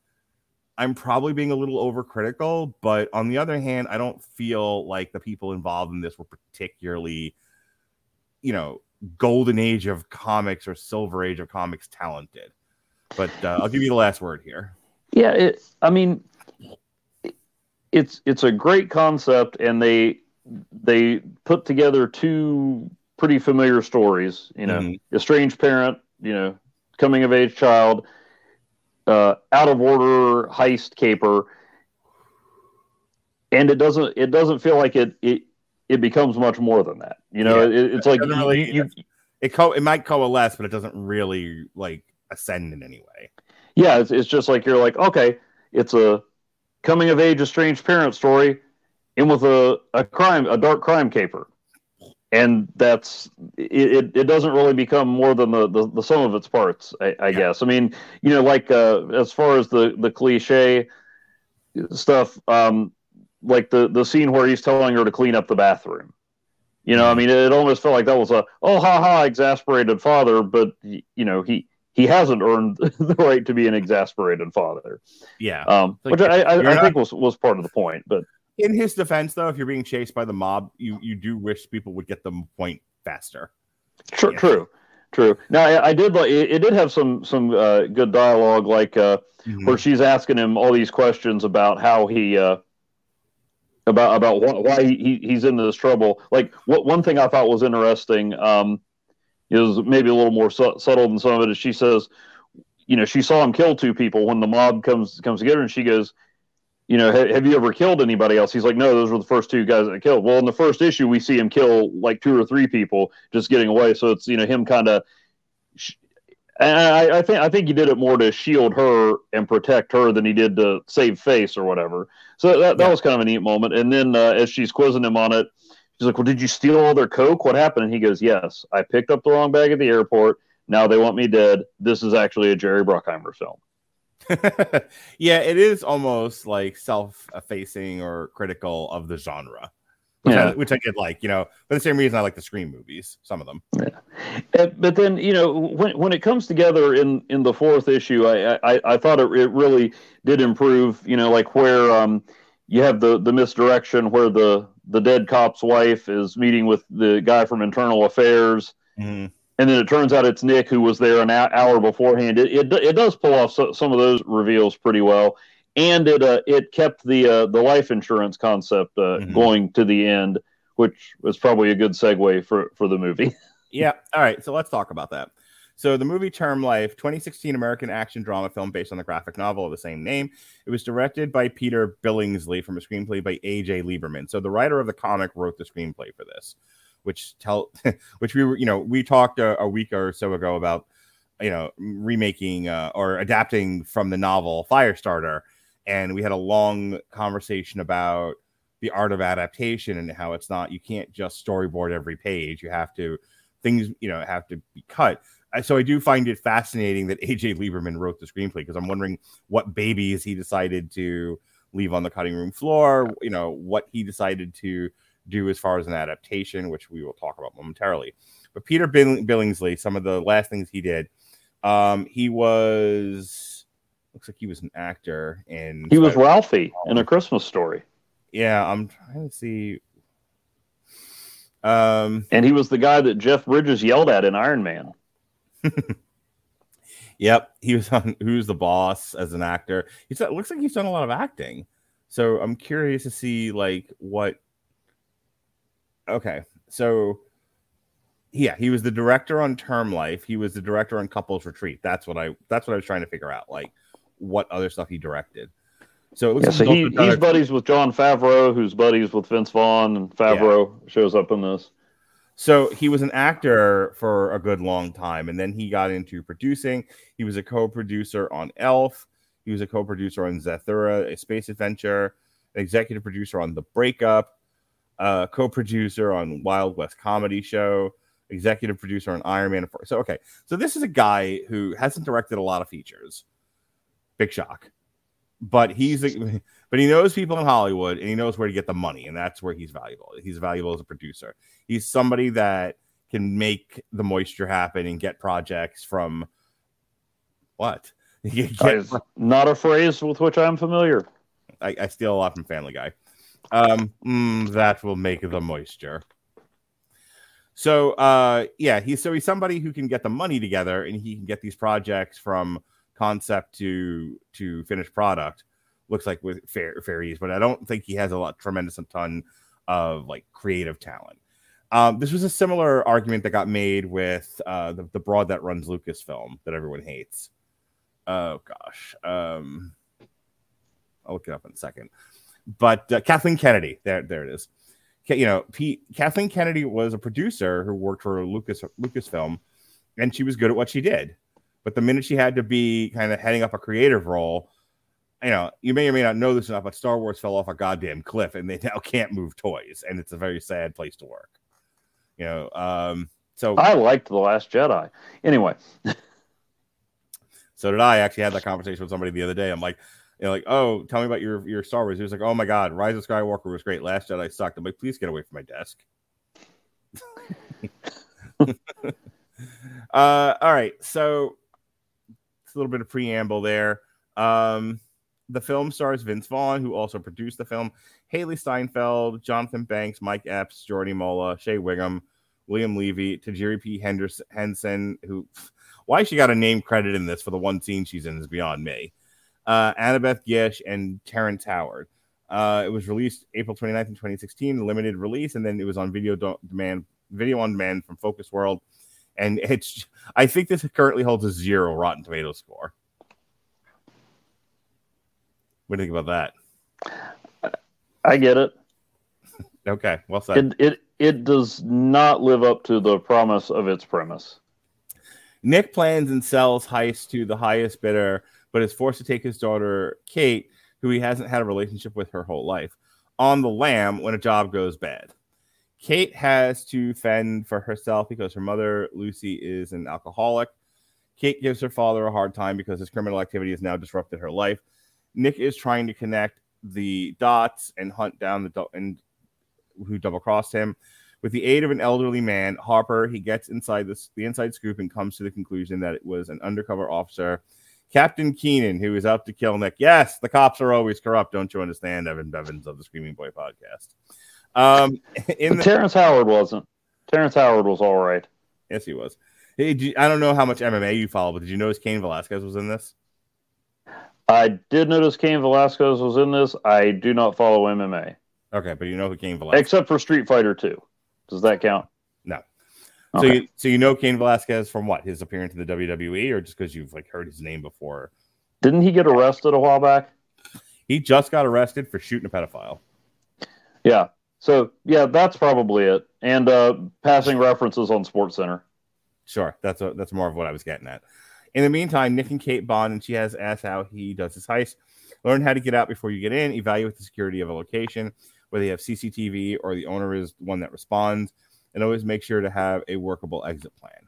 I'm probably being a little overcritical, but on the other hand, I don't feel like the people involved in this were particularly, you know, golden age of comics or silver age of comics talented. But uh, I'll give you the last word here. Yeah, it, I mean, it's it's a great concept, and they they put together two pretty familiar stories. You know, Mhm. a strange parent, you know, coming of age child, uh, out of order heist caper, and it doesn't it doesn't feel like it it it becomes much more than that. You know, Yeah, it, it's like you, really- you, it co- it might coalesce, but it doesn't really like ascend in any way. yeah, it's, it's just like you're like, okay, it's a coming of age, estranged parent story, and with a, a crime, a dark crime caper, and that's it. It, doesn't really become more than the, the, the sum of its parts, I, I guess. I mean, you know, like uh, as far as the the cliche stuff, um, like the the scene where he's telling her to clean up the bathroom. You know, I mean, it almost felt like that was a oh ha ha exasperated father, but you know he he hasn't earned the right to be an exasperated father, Yeah. um, Like, which I, I, not- think was was part of the point. But In his defense, though, if you're being chased by the mob, you you do wish people would get the point faster. True, Yeah. true, true. Now I, I did like it. Did have some some uh, good dialogue, like uh, where she's asking him all these questions about how he uh, about about why, why he, he's in this trouble. Like what one thing I thought was interesting um, is maybe a little more su- subtle than some of it. Is she says, you know, she saw him kill two people when the mob comes comes together, and she goes. You know, ha- have you ever killed anybody else? He's like, no, those were the first two guys that I killed. Well, in the first issue, we see him kill like two or three people just getting away. So it's you know him kind of and I, I think I think he did it more to shield her and protect her than he did to save face or whatever. So that, that Yeah. was kind of a neat moment. And then uh, as she's quizzing him on it, she's like, "Well, did you steal all their coke? What happened?" And he goes, "Yes, I picked up the wrong bag at the airport. Now they want me dead. This is actually a Jerry Bruckheimer film." yeah, it is almost like self-effacing or critical of the genre, which, Yeah. I, which I did like. You know, for the same reason I like the Scream movies, some of them. Uh, but then you know when when it comes together in in the fourth issue, I I, I thought it, it really did improve. You know, like where um you have the the misdirection where the the dead cop's wife is meeting with the guy from internal affairs. Mhm. And then it turns out it's Nick who was there an hour beforehand. It, it, it does pull off so, some of those reveals pretty well, and it uh, it kept the uh, the life insurance concept uh, Mhm. going to the end, which was probably a good segue for for the movie. Yeah. All right. So let's talk about that. So the movie Term Life, 2016 American action drama film based on the graphic novel of the same name. It was directed by Peter Billingsley from a screenplay by AJ Lieberman. So the writer of the comic wrote the screenplay for this, which tell which we were, you know, we talked a, a week or so ago about, you know, remaking uh, or adapting from the novel Firestarter, and we had a long conversation about the art of adaptation and how it's not you can't just storyboard every page. You have to things you know have to be cut so I do find it fascinating that AJ Lieberman wrote the screenplay because I'm wondering what babies he decided to leave on the cutting room floor. You know what he decided to do as far as an adaptation, which we will talk about momentarily. But Peter Bill- Billingsley, some of the last things he did, um, he was looks like he was an actor in. He was Ralphie in A Christmas Story, Yeah, I'm trying to see. Um, and he was the guy that Jeff Bridges yelled at in Iron Man. Yep, he was on Who's the Boss as an actor. He's it looks like he's done a lot of acting. So I'm curious to see like what. Okay, so yeah, he was the director on Term Life. He was the director on Couples Retreat. That's what I. That's what I was trying to figure out. Like what other stuff he directed. So it looks Yeah, like so he's he, he's buddies with Jon Favreau, who's buddies with Vince Vaughn, and Favreau shows up in this. So he was an actor for a good long time, and then he got into producing. He was a co-producer on Elf. He was a co-producer on Zathura, a space adventure, an executive producer on The Breakup, uh, co-producer on Wild West Comedy Show, executive producer on Iron Man. So okay, so this is a guy who hasn't directed a lot of features. Big shock, but he's a, but he knows people in Hollywood and he knows where to get the money, and that's where he's valuable. He's valuable as a producer he's somebody that can make the moisture happen and get projects from what get- not a phrase with which I'm familiar. I, I steal a lot from family guy um mm, that will make the moisture so uh yeah he's so he's somebody who can get the money together and he can get these projects from concept to to finished product looks like with fair fair ease but i don't think he has a lot tremendous a ton of like creative talent um, this was a similar argument that got made with uh, the, the broad that runs Lucasfilm that everyone hates. Oh gosh, um, I'll look it up in a second. But uh, Kathleen Kennedy, there, there it is. You know, Pete, Kathleen Kennedy was a producer who worked for Lucas Lucasfilm, and she was good at what she did. But the minute she had to be kind of heading up a creative role, you know, you may or may not know this enough, but Star Wars fell off a goddamn cliff, and they now can't move toys, and it's a very sad place to work. You know, um, so I liked The Last Jedi. Anyway, So did I. Actually had that conversation with somebody the other day. I'm like, you know, like, oh, tell me about your your Star Wars. He was like, oh my god, Rise of Skywalker was great. Last Jedi sucked. I'm like, please get away from my desk. uh, all right, so it's a little bit of preamble there. Um, the film stars Vince Vaughn, who also produced the film. Hailee Steinfeld, Jonathan Banks, Mike Epps, Jordi Mollà, Shea Whigham, William Levy, Taraji P. Henderson, Henson, who why she got a name credit in this for the one scene she's in is beyond me. Uh, Annabeth Gish and Terrence Howard. Uh, it was released April 29th, in 2016, limited release, and then it was on video do- demand, video on demand from Focus World. And it's, I think this currently holds a zero Rotten Tomato score. What do you think about that? I get it. Okay, well said. It it it does not live up to the promise of its premise. Nick plans and sells heist to the highest bidder, but is forced to take his daughter Kate, who he hasn't had a relationship with her whole life, on the lam when a job goes bad. Kate has to fend for herself because her mother, Lucy, is an alcoholic. Kate gives her father a hard time because his criminal activity has now disrupted her life. Nick is trying to connect the dots and hunt down the do- and who double crossed him. With the aid of an elderly man, Harper, he gets inside this, the inside scoop and comes to the conclusion that it was an undercover officer, Captain Keenan, who is out to kill Nick. Yes, the cops are always corrupt. Don't you understand, Evan Bevins of the Screaming Boy podcast? Um, in the, Terrence Howard wasn't. Terrence Howard was all right. yes, he was. Hey, you- I don't know how much MMA you follow, but did you notice Cain Velasquez was in this? I did notice Cain Velasquez was in this. I do not follow MMA Okay, but you know who Cain Velasquez? except for Street Fighter 2. Does that count? No. So Okay. you so you know Cain Velasquez from what? His appearance in the WWE, or just because you've like heard his name before? Didn't he get arrested a while back? He just got arrested for shooting a pedophile. Yeah. So yeah, that's probably it. And uh, passing references on Sports Center. Sure, that's a, that's more of what I was getting at. In the meantime, Nick and Kate bond, and she has asked how he does his heist. Learn how to get out before you get in. Evaluate the security of a location, whether you have CCTV or the owner is the one that responds, and always make sure to have a workable exit plan.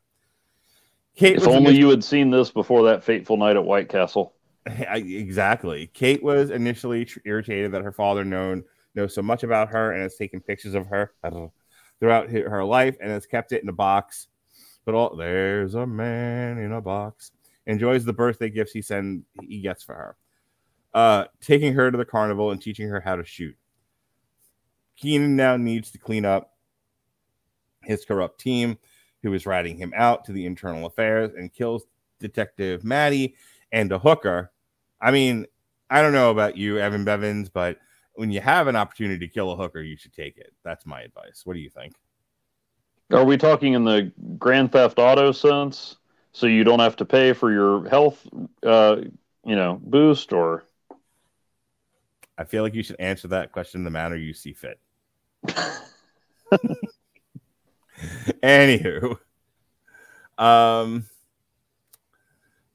Kate If only you had seen this before that fateful night at White Castle. Exactly. Kate was initially irritated that her father known knows so much about her and has taken pictures of her throughout her life and has kept it in a box. But all there's a man in a box. Enjoys the birthday gifts he send he gets for her. Uh, taking her to the carnival and teaching her how to shoot. Keenan now needs to clean up his corrupt team, who is ratting him out to the internal affairs and kills Detective Maddie and a hooker. I mean, I don't know about you, Evan Bevins, but when you have an opportunity to kill a hooker, you should take it. That's my advice. What do you think? Are we talking in the Grand Theft Auto sense? So you don't have to pay for your health, uh, you know, boost, or I feel like you should answer that question in the manner you see fit. Anywho, um,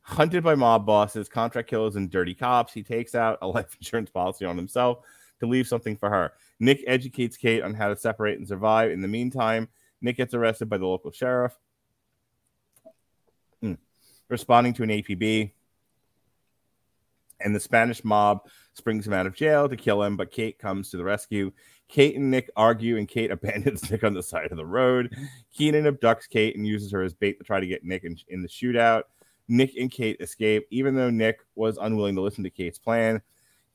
hunted by mob bosses, contract killers, and dirty cops, he takes out a life insurance policy on himself to leave something for her. Nick educates Kate on how to separate and survive. In the meantime, Nick gets arrested by the local sheriff. Hmm. Responding to an APB, and the Spanish mob springs him out of jail to kill him, but Kate comes to the rescue. Kate and Nick argue, and Kate abandons Nick on the side of the road. Keenan abducts Kate and uses her as bait to try to get Nick in, in the shootout. Nick and Kate escape, even though Nick was unwilling to listen to Kate's plan.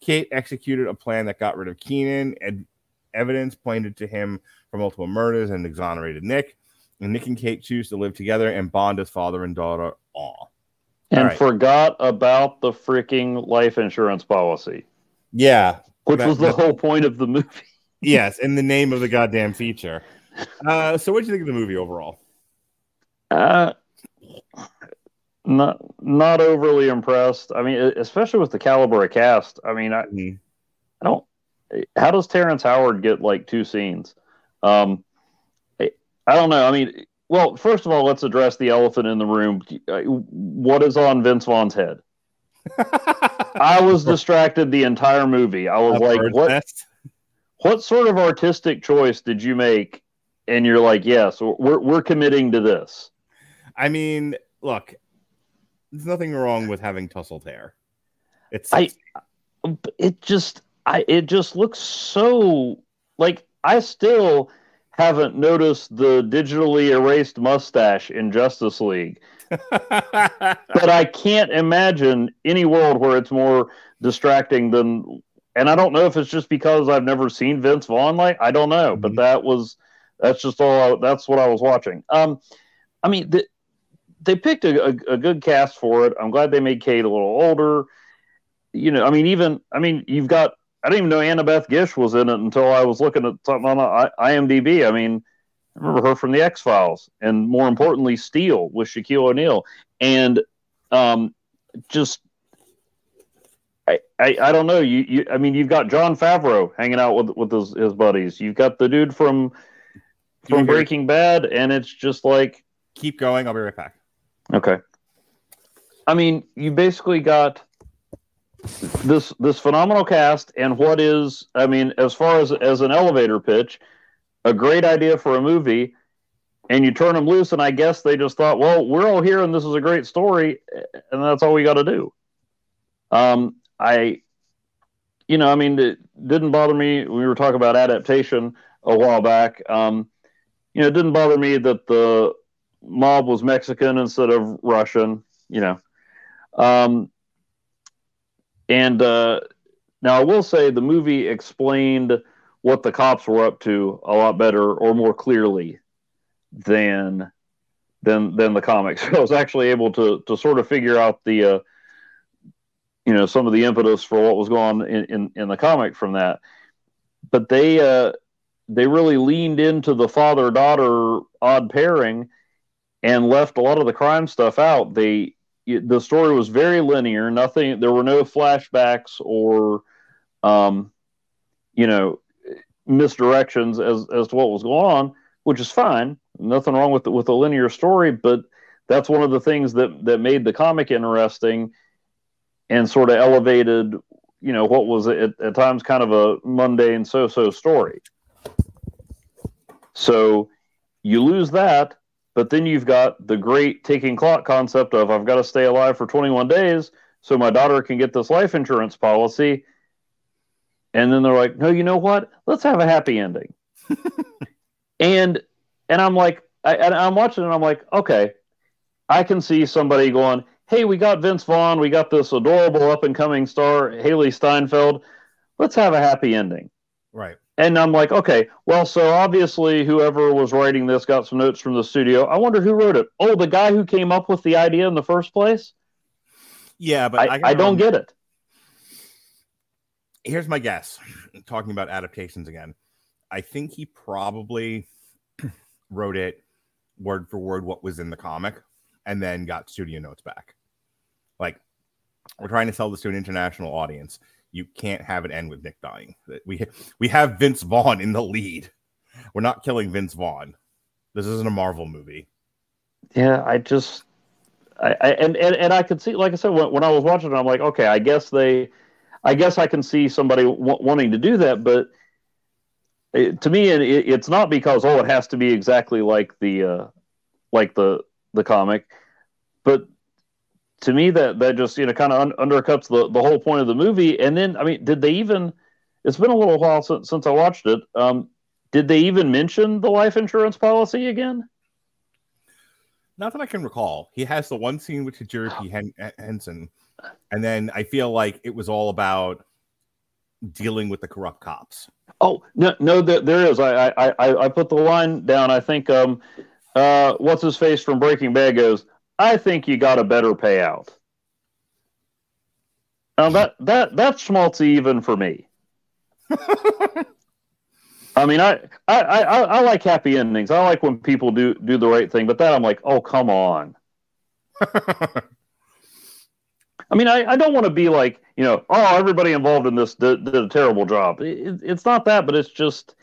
Kate executed a plan that got rid of Keenan, and evidence pointed to him for multiple murders and exonerated Nick. And Nick and Kate choose to live together and bond as father and daughter. Aw. and right. forgot about the freaking life insurance policy, Yeah, which That- was the that- whole point of the movie. Yes, in the name of the goddamn feature. Uh, so, what do you think of the movie overall? Uh, not not overly impressed. I mean, especially with the caliber of cast. I mean, I, Mhm. I don't. How does Terrence Howard get like two scenes? Um, I, I don't know. I mean, well, first of all, let's address the elephant in the room. Uh, What is on Vince Vaughn's head? I was distracted the entire movie. I was like, what? What sort of artistic choice did you make? And you're like, yes, we're we're committing to this. I mean, look, there's nothing wrong with having tousled hair. It's I- it just I it just looks so like I still haven't noticed the digitally erased mustache in Justice League. But I can't imagine any world where it's more distracting than and I don't know if it's just because I've never seen Vince Vaughn like I don't know, but Mhm. that was that's just all I, that's what I was watching. Um I mean the, they picked a, a, a good cast for it. I'm glad they made Kate a little older. You know, I mean, even I mean, you've got I didn't even know Annabeth Gish was in it until I was looking at something on IMDb. I mean, I remember her from the X Files, and more importantly, Steel with Shaquille O'Neal, and um, just I, I I don't know. You, you I mean, you've got Jon Favreau hanging out with with his, his buddies. You've got the dude from from Okay. Breaking Bad, and it's just like Keep going. I'll be right back. Okay. I mean, you basically got this this phenomenal cast and what is I mean, as far as as an elevator pitch, a great idea for a movie, and you turn them loose, and I guess they just thought, well, we're all here, and this is a great story, and that's all we got to do. Um, I, you know, I mean, it didn't bother me. We were talking about adaptation a while back. Um, you know, it didn't bother me that the mob was Mexican instead of Russian, you know. Um, and uh, now I will say the movie explained what the cops were up to a lot better or more clearly than than than the comics. I was actually able to to sort of figure out the uh, you know some of the impetus for what was going on in, in, in the comic from that. But they uh, they really leaned into the father daughter odd pairing and left a lot of the crime stuff out. They the story was very linear. Nothing. There were no flashbacks or, um, you know, misdirections as as to what was going on, which is fine. Nothing wrong with with a linear story, but that's one of the things that that made the comic interesting and sort of elevated, you know, what was at, at times kind of a mundane so-so story. So you lose that but then you've got the great ticking clock concept of I've got to stay alive for 21 days so my daughter can get this life insurance policy. And then they're like, no, you know what? Let's have a happy ending. and and I'm like, I, and I'm watching and I'm like, okay, I can see somebody going, hey, we got Vince Vaughn, we got this adorable up and coming star, Hailee Steinfeld. Let's have a happy ending. Right. And I'm like, okay, well, so obviously whoever was writing this got some notes from the studio. I wonder who wrote it. Oh, the guy who came up with the idea in the first place. Yeah, but I, I, don't get it. Here's my guess. Talking about adaptations again, I think he probably wrote it word for word what was in the comic, and then got studio notes back. Like we're trying to sell this to an international audience. You can't have it end with Nick dying. We we have Vince Vaughn in the lead. We're not killing Vince Vaughn. This isn't a Marvel movie. Yeah, I just, I, I and, and and I could see, like I said, when, when I was watching it, I'm like, okay, I guess they, I guess I can see somebody w- wanting to do that, but it, to me, it, it's not because oh, it has to be exactly like the, uh, like the the comic, but to me that that just you know kind of un- undercuts the the whole point of the movie. And then I mean, did they even? It's been a little while since since I watched it. Um, did they even mention the life insurance policy again? Not that I can recall. He has the one scene with Jerry P. Hen- Henson, and then I feel like it was all about dealing with the corrupt cops. Oh no, no, there, there is. I, I, I, I put the line down. I think um, uh, what's his face from Breaking Bad goes. I think you got a better payout. Now that that that's schmaltzy even for me. I mean, I, I, I, I like happy endings. I like when people do do the right thing, but that I'm like, oh come on. I mean, I, I don't want to be like, you know, oh, everybody involved in this did, did a terrible job. It, it's not that, but it's just,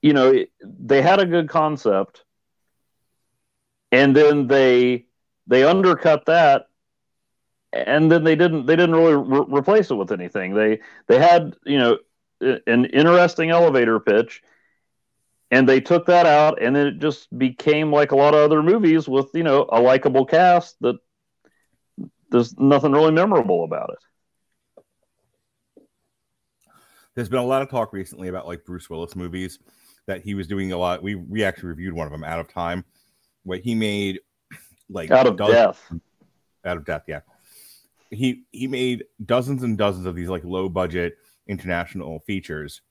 you know, it, they had a good concept, and then they they undercut that, and then they didn't they didn't really re- replace it with anything. They they had you know an interesting elevator pitch, and they took that out, and then it just became like a lot of other movies with you know a likable cast that there's nothing really memorable about it. There's been a lot of talk recently about like Bruce Willis movies that he was doing a lot. We we actually reviewed one of them, Out of Time, where he made like Out of dozens- death. out of death. Yeah, he he made dozens and dozens of these like low budget international features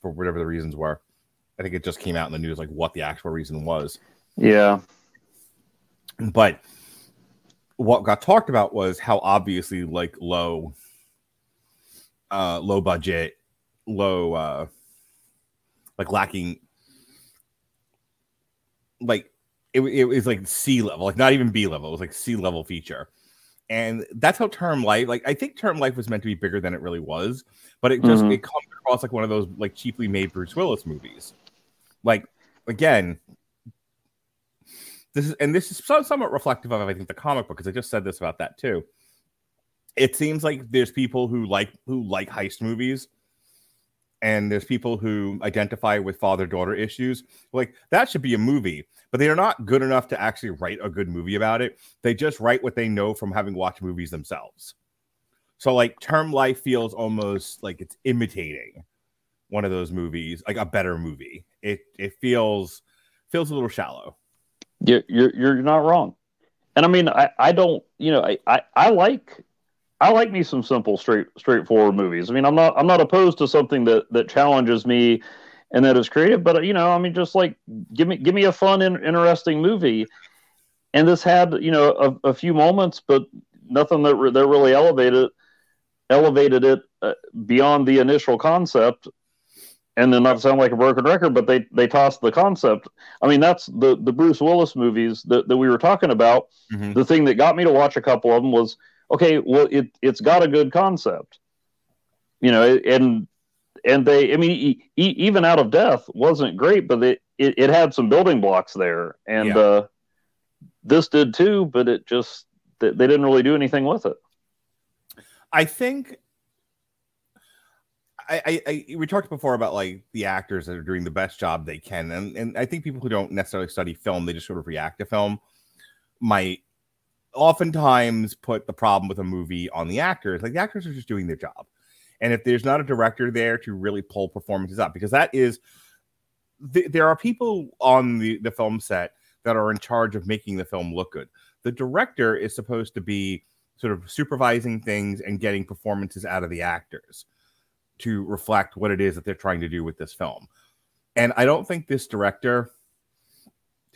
for whatever the reasons were. I think it just came out in the news like what the actual reason was. Yeah. But what got talked about was how obviously like low, uh, low budget, low, uh, like lacking, like it, it was like C level, like not even B level. It was like C level feature, and that's how Term Life. Like I think Term Life was meant to be bigger than it really was, but it just Mhm. it comes across like one of those like cheaply made Bruce Willis movies. Like again, this is and this is so- somewhat reflective of I think the comic book because I just said this about that too. It seems like there's people who like who like heist movies, and there's people who identify with father daughter issues. Like that should be a movie, but they are not good enough to actually write a good movie about it. They just write what they know from having watched movies themselves. So like Term Life feels almost like it's imitating one of those movies, like a better movie. It it feels feels a little shallow. You're, you're you're not wrong, and I mean I, I don't you know I, I, I like I like me some simple straight straightforward movies. I mean I'm not I'm not opposed to something that that challenges me and that is creative, but you know I mean just like give me give me a fun and interesting movie, and this had you know a, a few moments, but nothing that re- that really elevated elevated it uh, beyond the initial concept and then not sound like a broken record, but they they tossed the concept. I mean, that's the the Bruce Willis movies that, that we were talking about. Mhm. The thing that got me to watch a couple of them was okay. Well, it it's got a good concept, you know, and and they. I mean, e- even out of death wasn't great, but it it, it had some building blocks there, and Yeah. uh, this did too. But it just they, they didn't really do anything with it. I think I, I, I we talked before about like the actors that are doing the best job they can, and and I think people who don't necessarily study film, they just sort of react to film, might oftentimes put the problem with a movie on the actors. Like the actors are just doing their job, and if there's not a director there to really pull performances up, because that is, th- there are people on the the film set that are in charge of making the film look good. The director is supposed to be sort of supervising things and getting performances out of the actors to reflect what it is that they're trying to do with this film. And I don't think this director,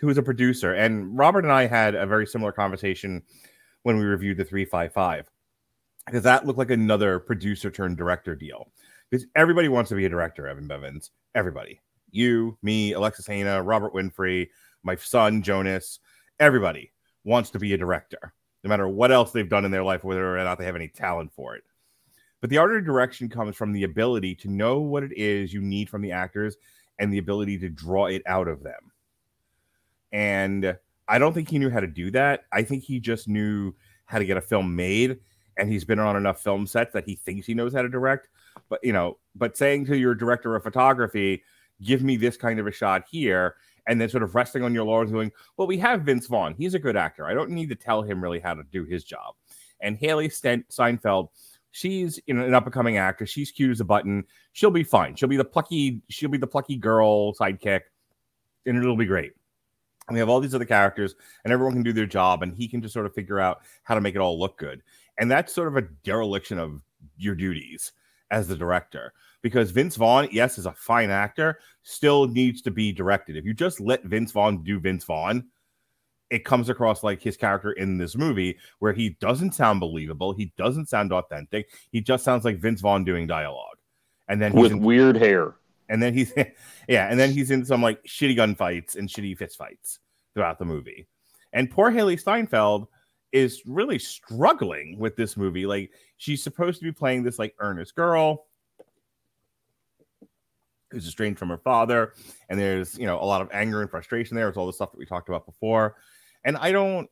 who is a producer, and Robert and I had a very similar conversation when we reviewed the 355, because that looked like another producer turned director deal. Because everybody wants to be a director, Evan Bevins. Everybody. You, me, Alexis Hejna, Robert Winfree, my son, Jonas, everybody wants to be a director, no matter what else they've done in their life, whether or not they have any talent for it. But the art of direction comes from the ability to know what it is you need from the actors and the ability to draw it out of them. And I don't think he knew how to do that. I think he just knew how to get a film made and he's been on enough film sets that he thinks he knows how to direct. But you know, but saying to your director of photography, give me this kind of a shot here, and then sort of resting on your laurels, going, well, we have Vince Vaughn. He's a good actor. I don't need to tell him really how to do his job. And Hailee Steinfeld, she's you know, an up and coming actress. She's cute as a button. She'll be fine. She'll be the plucky. She'll be the plucky girl sidekick, and it'll be great. And we have all these other characters, and everyone can do their job, and he can just sort of figure out how to make it all look good. And that's sort of a dereliction of your duties as the director because Vince Vaughn, yes, is a fine actor, still needs to be directed. If you just let Vince Vaughn do Vince Vaughn, it comes across like his character in this movie where he doesn't sound believable, he doesn't sound authentic, he just sounds like Vince Vaughn doing dialogue. And then with in, weird hair. And then he's yeah, and then he's in some like shitty gunfights and shitty fist fights throughout the movie. And poor Hailee Steinfeld is really struggling with this movie. Like she's supposed to be playing this like earnest girl who's estranged from her father, and there's you know a lot of anger and frustration there. It's all the stuff that we talked about before and I don't.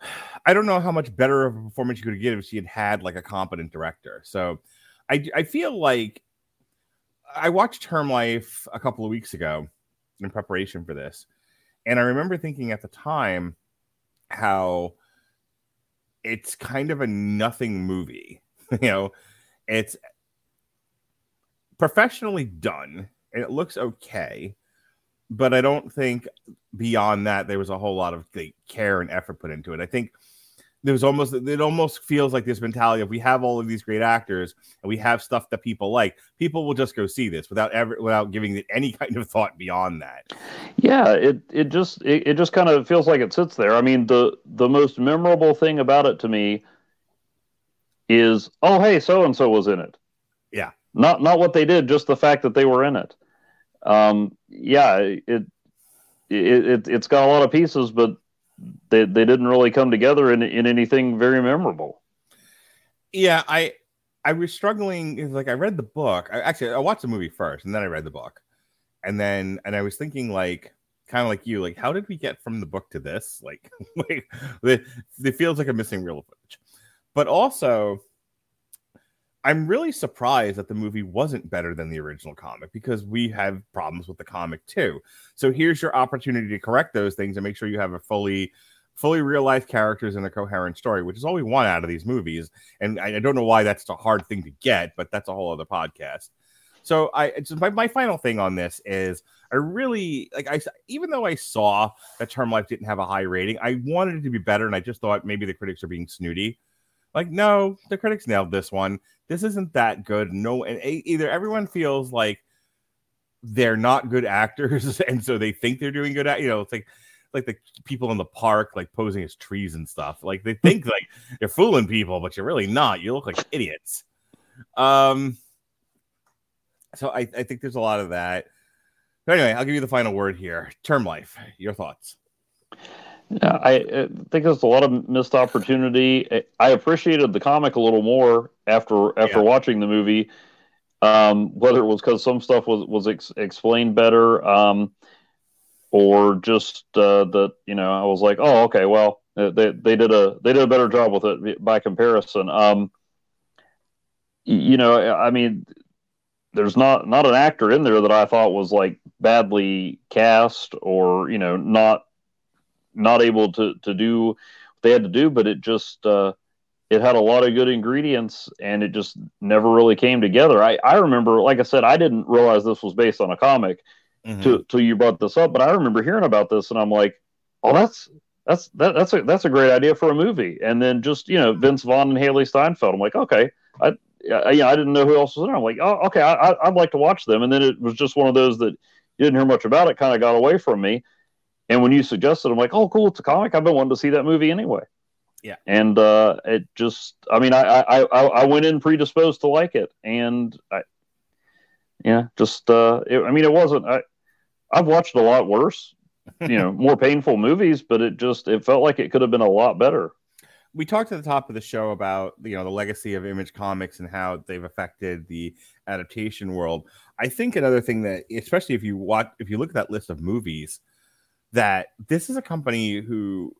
I don't know how much better of a performance you could give if she had had like a competent director. So I, I feel like I watched Term Life a couple of weeks ago in preparation for this. And I remember thinking at the time how it's kind of a nothing movie. you know, it's professionally done and it looks okay but I don't think beyond that there was a whole lot of like, care and effort put into it. I think there was almost it almost feels like this mentality of we have all of these great actors and we have stuff that people like. People will just go see this without ever without giving it any kind of thought beyond that. Yeah it it just it, it just kind of feels like it sits there. I mean the the most memorable thing about it to me is oh hey so and so was in it. Yeah. Not not what they did just the fact that they were in it. Um, yeah, it, it it it's got a lot of pieces, but they they didn't really come together in in anything very memorable. Yeah, I I was struggling. Like I read the book. I, actually, I watched the movie first, and then I read the book, and then and I was thinking like kind of like you, like how did we get from the book to this? Like, it, feels like a missing real footage, but also I'm really surprised that the movie wasn't better than the original comic because we have problems with the comic too. So here's your opportunity to correct those things and make sure you have a fully fully real life characters and a coherent story, which is all we want out of these movies. And I, I don't know why that's a hard thing to get, but that's a whole other podcast. So I my, my final thing on this is I really like I even though I saw that Term Life didn't have a high rating, I wanted it to be better, and I just thought maybe the critics are being snooty. Like, no, the critics nailed this one. This isn't that good. No, and either everyone feels like they're not good actors, and so they think they're doing good at you know, it's like like the people in the park like posing as trees and stuff. Like they think like you're fooling people, but you're really not. You look like idiots. Um so I, I think there's a lot of that. But anyway, I'll give you the final word here. Term life. Your thoughts. Yeah, I, I think there's a lot of missed opportunity. I appreciated the comic a little more after after yeah. watching the movie. Um, whether it was because some stuff was was ex- explained better, um, or just uh, that you know I was like, oh, okay, well they they did a they did a better job with it by comparison. Um, you know, I mean, there's not not an actor in there that I thought was like badly cast or you know not not able to to do what they had to do, but it just uh, it had a lot of good ingredients and it just never really came together. I I remember, like I said, I didn't realize this was based on a comic Mhm. till till you brought this up, but I remember hearing about this and I'm like, oh, that's that's that, that's a that's a great idea for a movie. And then just you know Vince Vaughn and Hailee Steinfeld, I'm like, okay, I I, yeah, I didn't know who else was in there. I'm like, oh, okay, I, I, I'd like to watch them. And then it was just one of those that you didn't hear much about. It kind of got away from me. And when you suggested, I'm like, oh, cool, it's a comic. I've been wanting to see that movie anyway. Yeah. And uh, it just, I mean, I, I, I, I went in predisposed to like it, and I, yeah, just, uh, it, I mean, it wasn't. I, I've watched a lot worse, you know, more painful movies, but it just, it felt like it could have been a lot better. we talked at the top of the show about you know the legacy of image comics and how they've affected the adaptation world i think another thing that especially if you watch if you look at that list of movies that this is a company who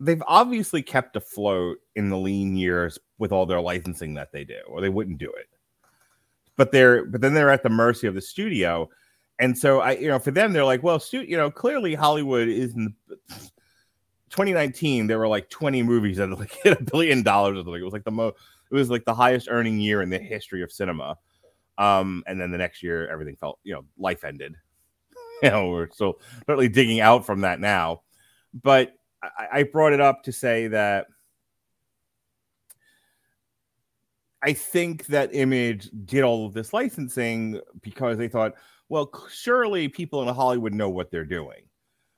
they've obviously kept afloat in the lean years with all their licensing that they do or they wouldn't do it but they're but then they're at the mercy of the studio and so i you know for them they're like well stu- you know clearly hollywood is in the 2019 there were like 20 movies that like hit a billion dollars or something. It was like the most it was like the highest earning year in the history of cinema. Um, and then the next year everything felt, you know, life ended. You know, we're still certainly digging out from that now. But I, I brought it up to say that I think that Image did all of this licensing because they thought, well, surely people in Hollywood know what they're doing.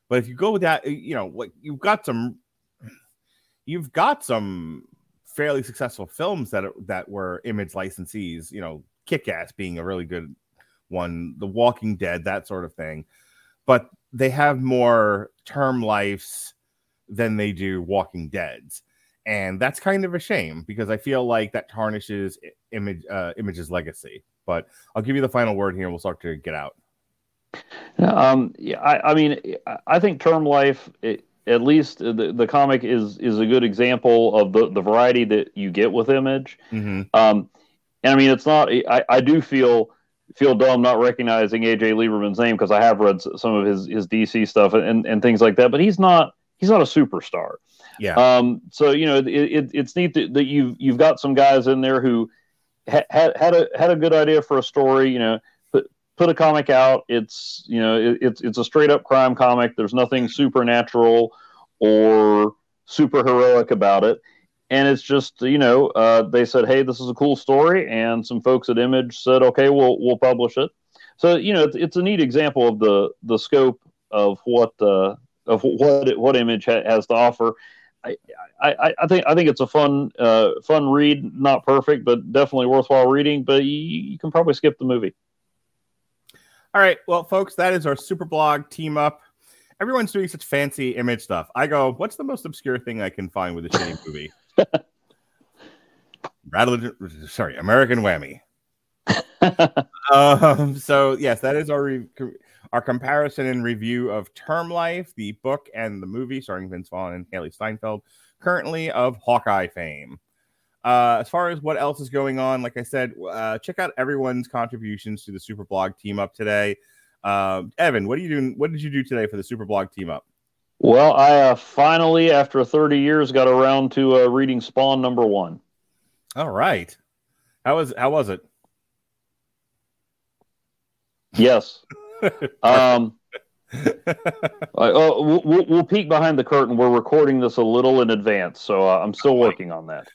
But if you go with that, you know, what you've got some, you've got some fairly successful films that that were Image licensees. You know, Kick Ass being a really good one, The Walking Dead, that sort of thing. But they have more term lives than they do Walking Deads, and that's kind of a shame because I feel like that tarnishes Image uh, Image's legacy. But I'll give you the final word here, and we'll start to get out. Um, yeah, I, I mean, I- think Term Life, it, at least the, the comic is is a good example of the, the variety that you get with Image. Mm-hmm. Um, and I mean, it's not. I, I do feel feel dumb not recognizing AJ Lieberman's name because I have read some of his his DC stuff and, and things like that. But he's not he's not a superstar. Yeah. Um, so you know, it, it, it's neat that, that you've you've got some guys in there who ha- had had a had a good idea for a story. You know, put put a comic out. It's you know, it, it's it's a straight up crime comic. There's nothing supernatural or super heroic about it. And it's just you know, uh, they said, hey, this is a cool story, and some folks at Image said, okay, we'll we'll publish it. So you know, it's, it's a neat example of the the scope of what uh, of what what Image ha- has to offer. I, I, I think I think it's a fun uh, fun read, not perfect, but definitely worthwhile reading. But you, you can probably skip the movie. All right, well, folks, that is our super blog team up. Everyone's doing such fancy image stuff. I go, what's the most obscure thing I can find with a shitty movie? Rattle, sorry, American Whammy. um, so yes, that is our re- our comparison and review of Term Life, the book and the movie, starring Vince Vaughn and Hailee Steinfeld, currently of Hawkeye fame. Uh, as far as what else is going on, like I said, uh, check out everyone's contributions to the Super Blog team up today. Uh, Evan, what are you doing? What did you do today for the Super Blog team up? Well, I uh, finally, after 30 years, got around to uh, reading Spawn number one. All right, how was how was it? Yes. um, oh, we'll- we'll, peek behind the curtain. We're recording this a little in advance, so uh, I'm still working on that.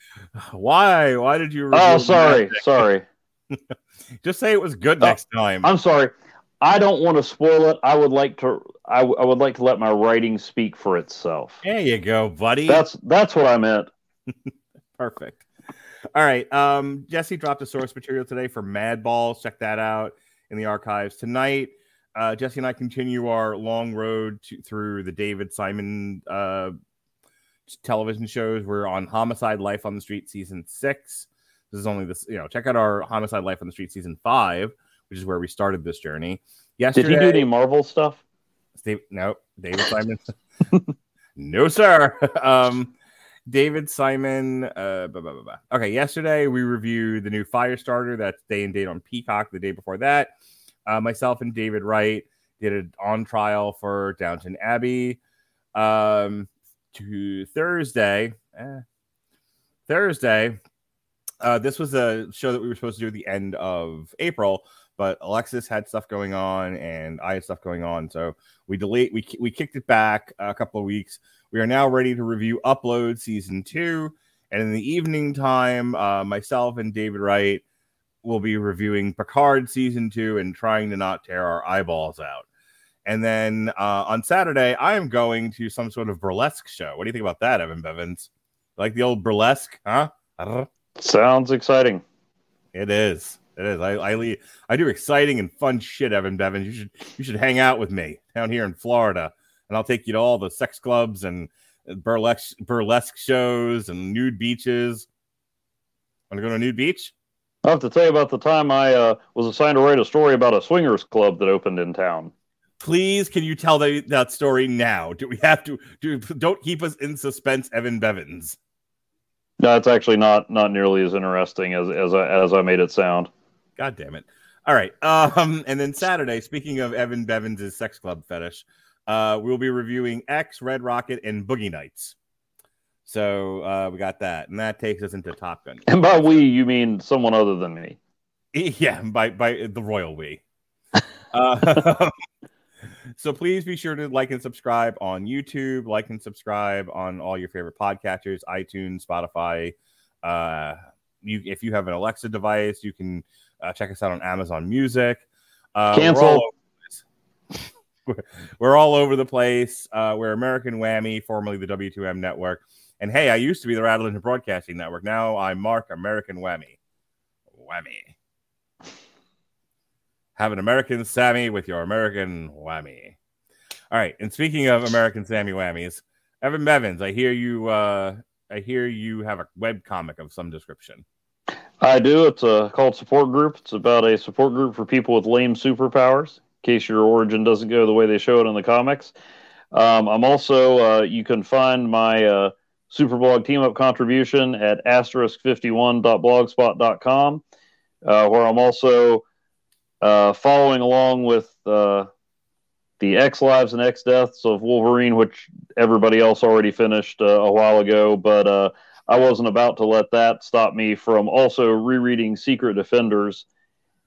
Why? Why did you? Oh, sorry, sorry. Just say it was good Oh, next time. I'm sorry. I don't want to spoil it. I would like to. I, I would like to let my writing speak for itself. there you go, buddy. That's that's what I meant. Perfect. All right. Um, Jesse dropped a source material today for Mad Balls. Check that out in the archives tonight. Uh, Jesse and I continue our long road to, through the David Simon uh, television shows. We're on Homicide: Life on the Street season six. This is only this. You know, check out our Homicide: Life on the Street season five, which is where we started this journey. Yesterday, Did he do any Marvel stuff? No, David Simon. no, sir. Um, David Simon. Uh, blah, blah, blah. Okay, yesterday we reviewed the new Firestarter. That's day and date on Peacock. The day before that, uh, myself and David Wright did it on trial for Downton Abbey. Um, to Thursday, eh, Thursday. Uh, this was a show that we were supposed to do at the end of April, but Alexis had stuff going on and I had stuff going on, so we delete We we kicked it back a couple of weeks. We are now ready to review Upload season two, and in the evening time, uh, myself and David Wright will be reviewing Picard season two and trying to not tear our eyeballs out. And then uh, on Saturday, I am going to some sort of burlesque show. What do you think about that, Evan Bevins? Like the old burlesque, huh? I don't know. Sounds exciting. It is. It is. I I, le- I do exciting and fun shit, Evan Bevins. You should you should hang out with me down here in Florida, and I'll take you to all the sex clubs and burlesque burlesque shows and nude beaches. Want to go to a nude beach? I have to tell you about the time I uh, was assigned to write a story about a swingers club that opened in town. Please, can you tell that, that story now? Do we have to? Do don't keep us in suspense, Evan Bevins. No, it's actually not not nearly as interesting as as I, as I made it sound. God damn it! All right. Um, and then Saturday, speaking of Evan Bevins' sex club fetish, uh, we'll be reviewing X, Red Rocket, and Boogie Nights. So uh, we got that, and that takes us into Top Gun. And by we, you mean someone other than me. Yeah, by by the royal we. uh, so please be sure to like and subscribe on YouTube, like and subscribe on all your favorite podcatchers, iTunes, Spotify. Uh, you if you have an Alexa device, you can uh, check us out on Amazon Music. Uh, Cancel. We're all, over, we're, we're all over the place. Uh, we're American Whammy, formerly the W2M Network. And hey, I used to be the Radulich Broadcasting Network. Now I'm Mark American Whammy. Whammy. Have an American Sammy with your American Whammy. All right. And speaking of American Sammy Whammies, Evan Bevins, I hear you. Uh, I hear you have a web comic of some description. I do. It's uh, called Support Group. It's about a support group for people with lame superpowers. In case your origin doesn't go the way they show it in the comics. Um, I'm also. Uh, you can find my uh, Superblog team up contribution at asterisk51.blogspot.com, uh, where I'm also uh, following along with uh, the X Lives and X Deaths of Wolverine, which everybody else already finished a while ago, but I wasn't about to let that stop me from also rereading Secret Defenders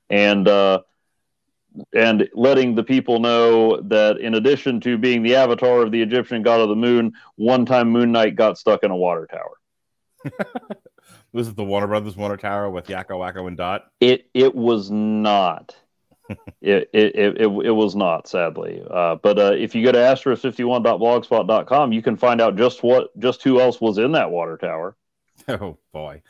and uh, and letting the people know that in addition to being the avatar of the Egyptian god of the moon, one time Moon Knight got stuck in a water tower. This is the Warner Brothers Water Tower with Yakko, Wakko, and Dot. It it was not. It, it, it, it, was not, sadly. Uh, but uh, if you go to asterisk51.blogspot.com, you can find out just what just who else was in that water tower. Oh boy.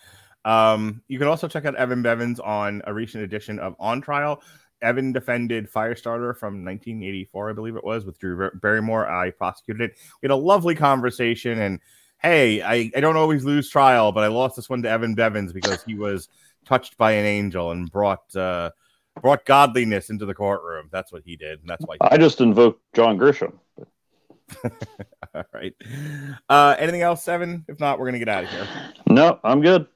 Um, you can also check out Evan Bevins on a recent edition of On Trial. Evan defended Firestarter from 1984, I believe it was, with Drew Barrymore. I prosecuted it. We had a lovely conversation, and hey, I, I don't always lose trial, but I lost this one to Evan Bevins because he was touched by an angel and brought uh, brought godliness into the courtroom. That's what he did, and that's why. I just invoked John Grisham. All right. Uh, anything else, Seven? If not, we're gonna get out of here. No, I'm good.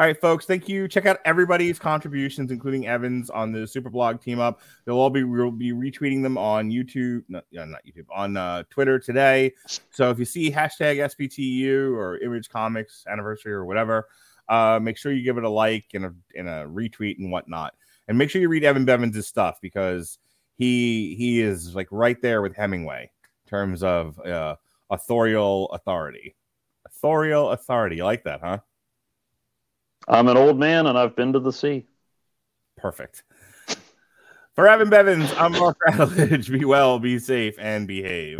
All right, folks. Thank you. Check out everybody's contributions, including Evans on the Superblog team up. They'll all be we'll be retweeting them on YouTube, no, not YouTube, on uh, Twitter today. So if you see hashtag SBTU or Image Comics anniversary or whatever, uh, make sure you give it a like and a and a retweet and whatnot. And make sure you read Evan Bevins' stuff because he he is like right there with Hemingway in terms of uh, authorial authority. Authorial authority. You like that, huh? I'm an old man and I've been to the sea. Perfect. For Evan Bevins, I'm Mark Radulich. Be well, be safe, and behave.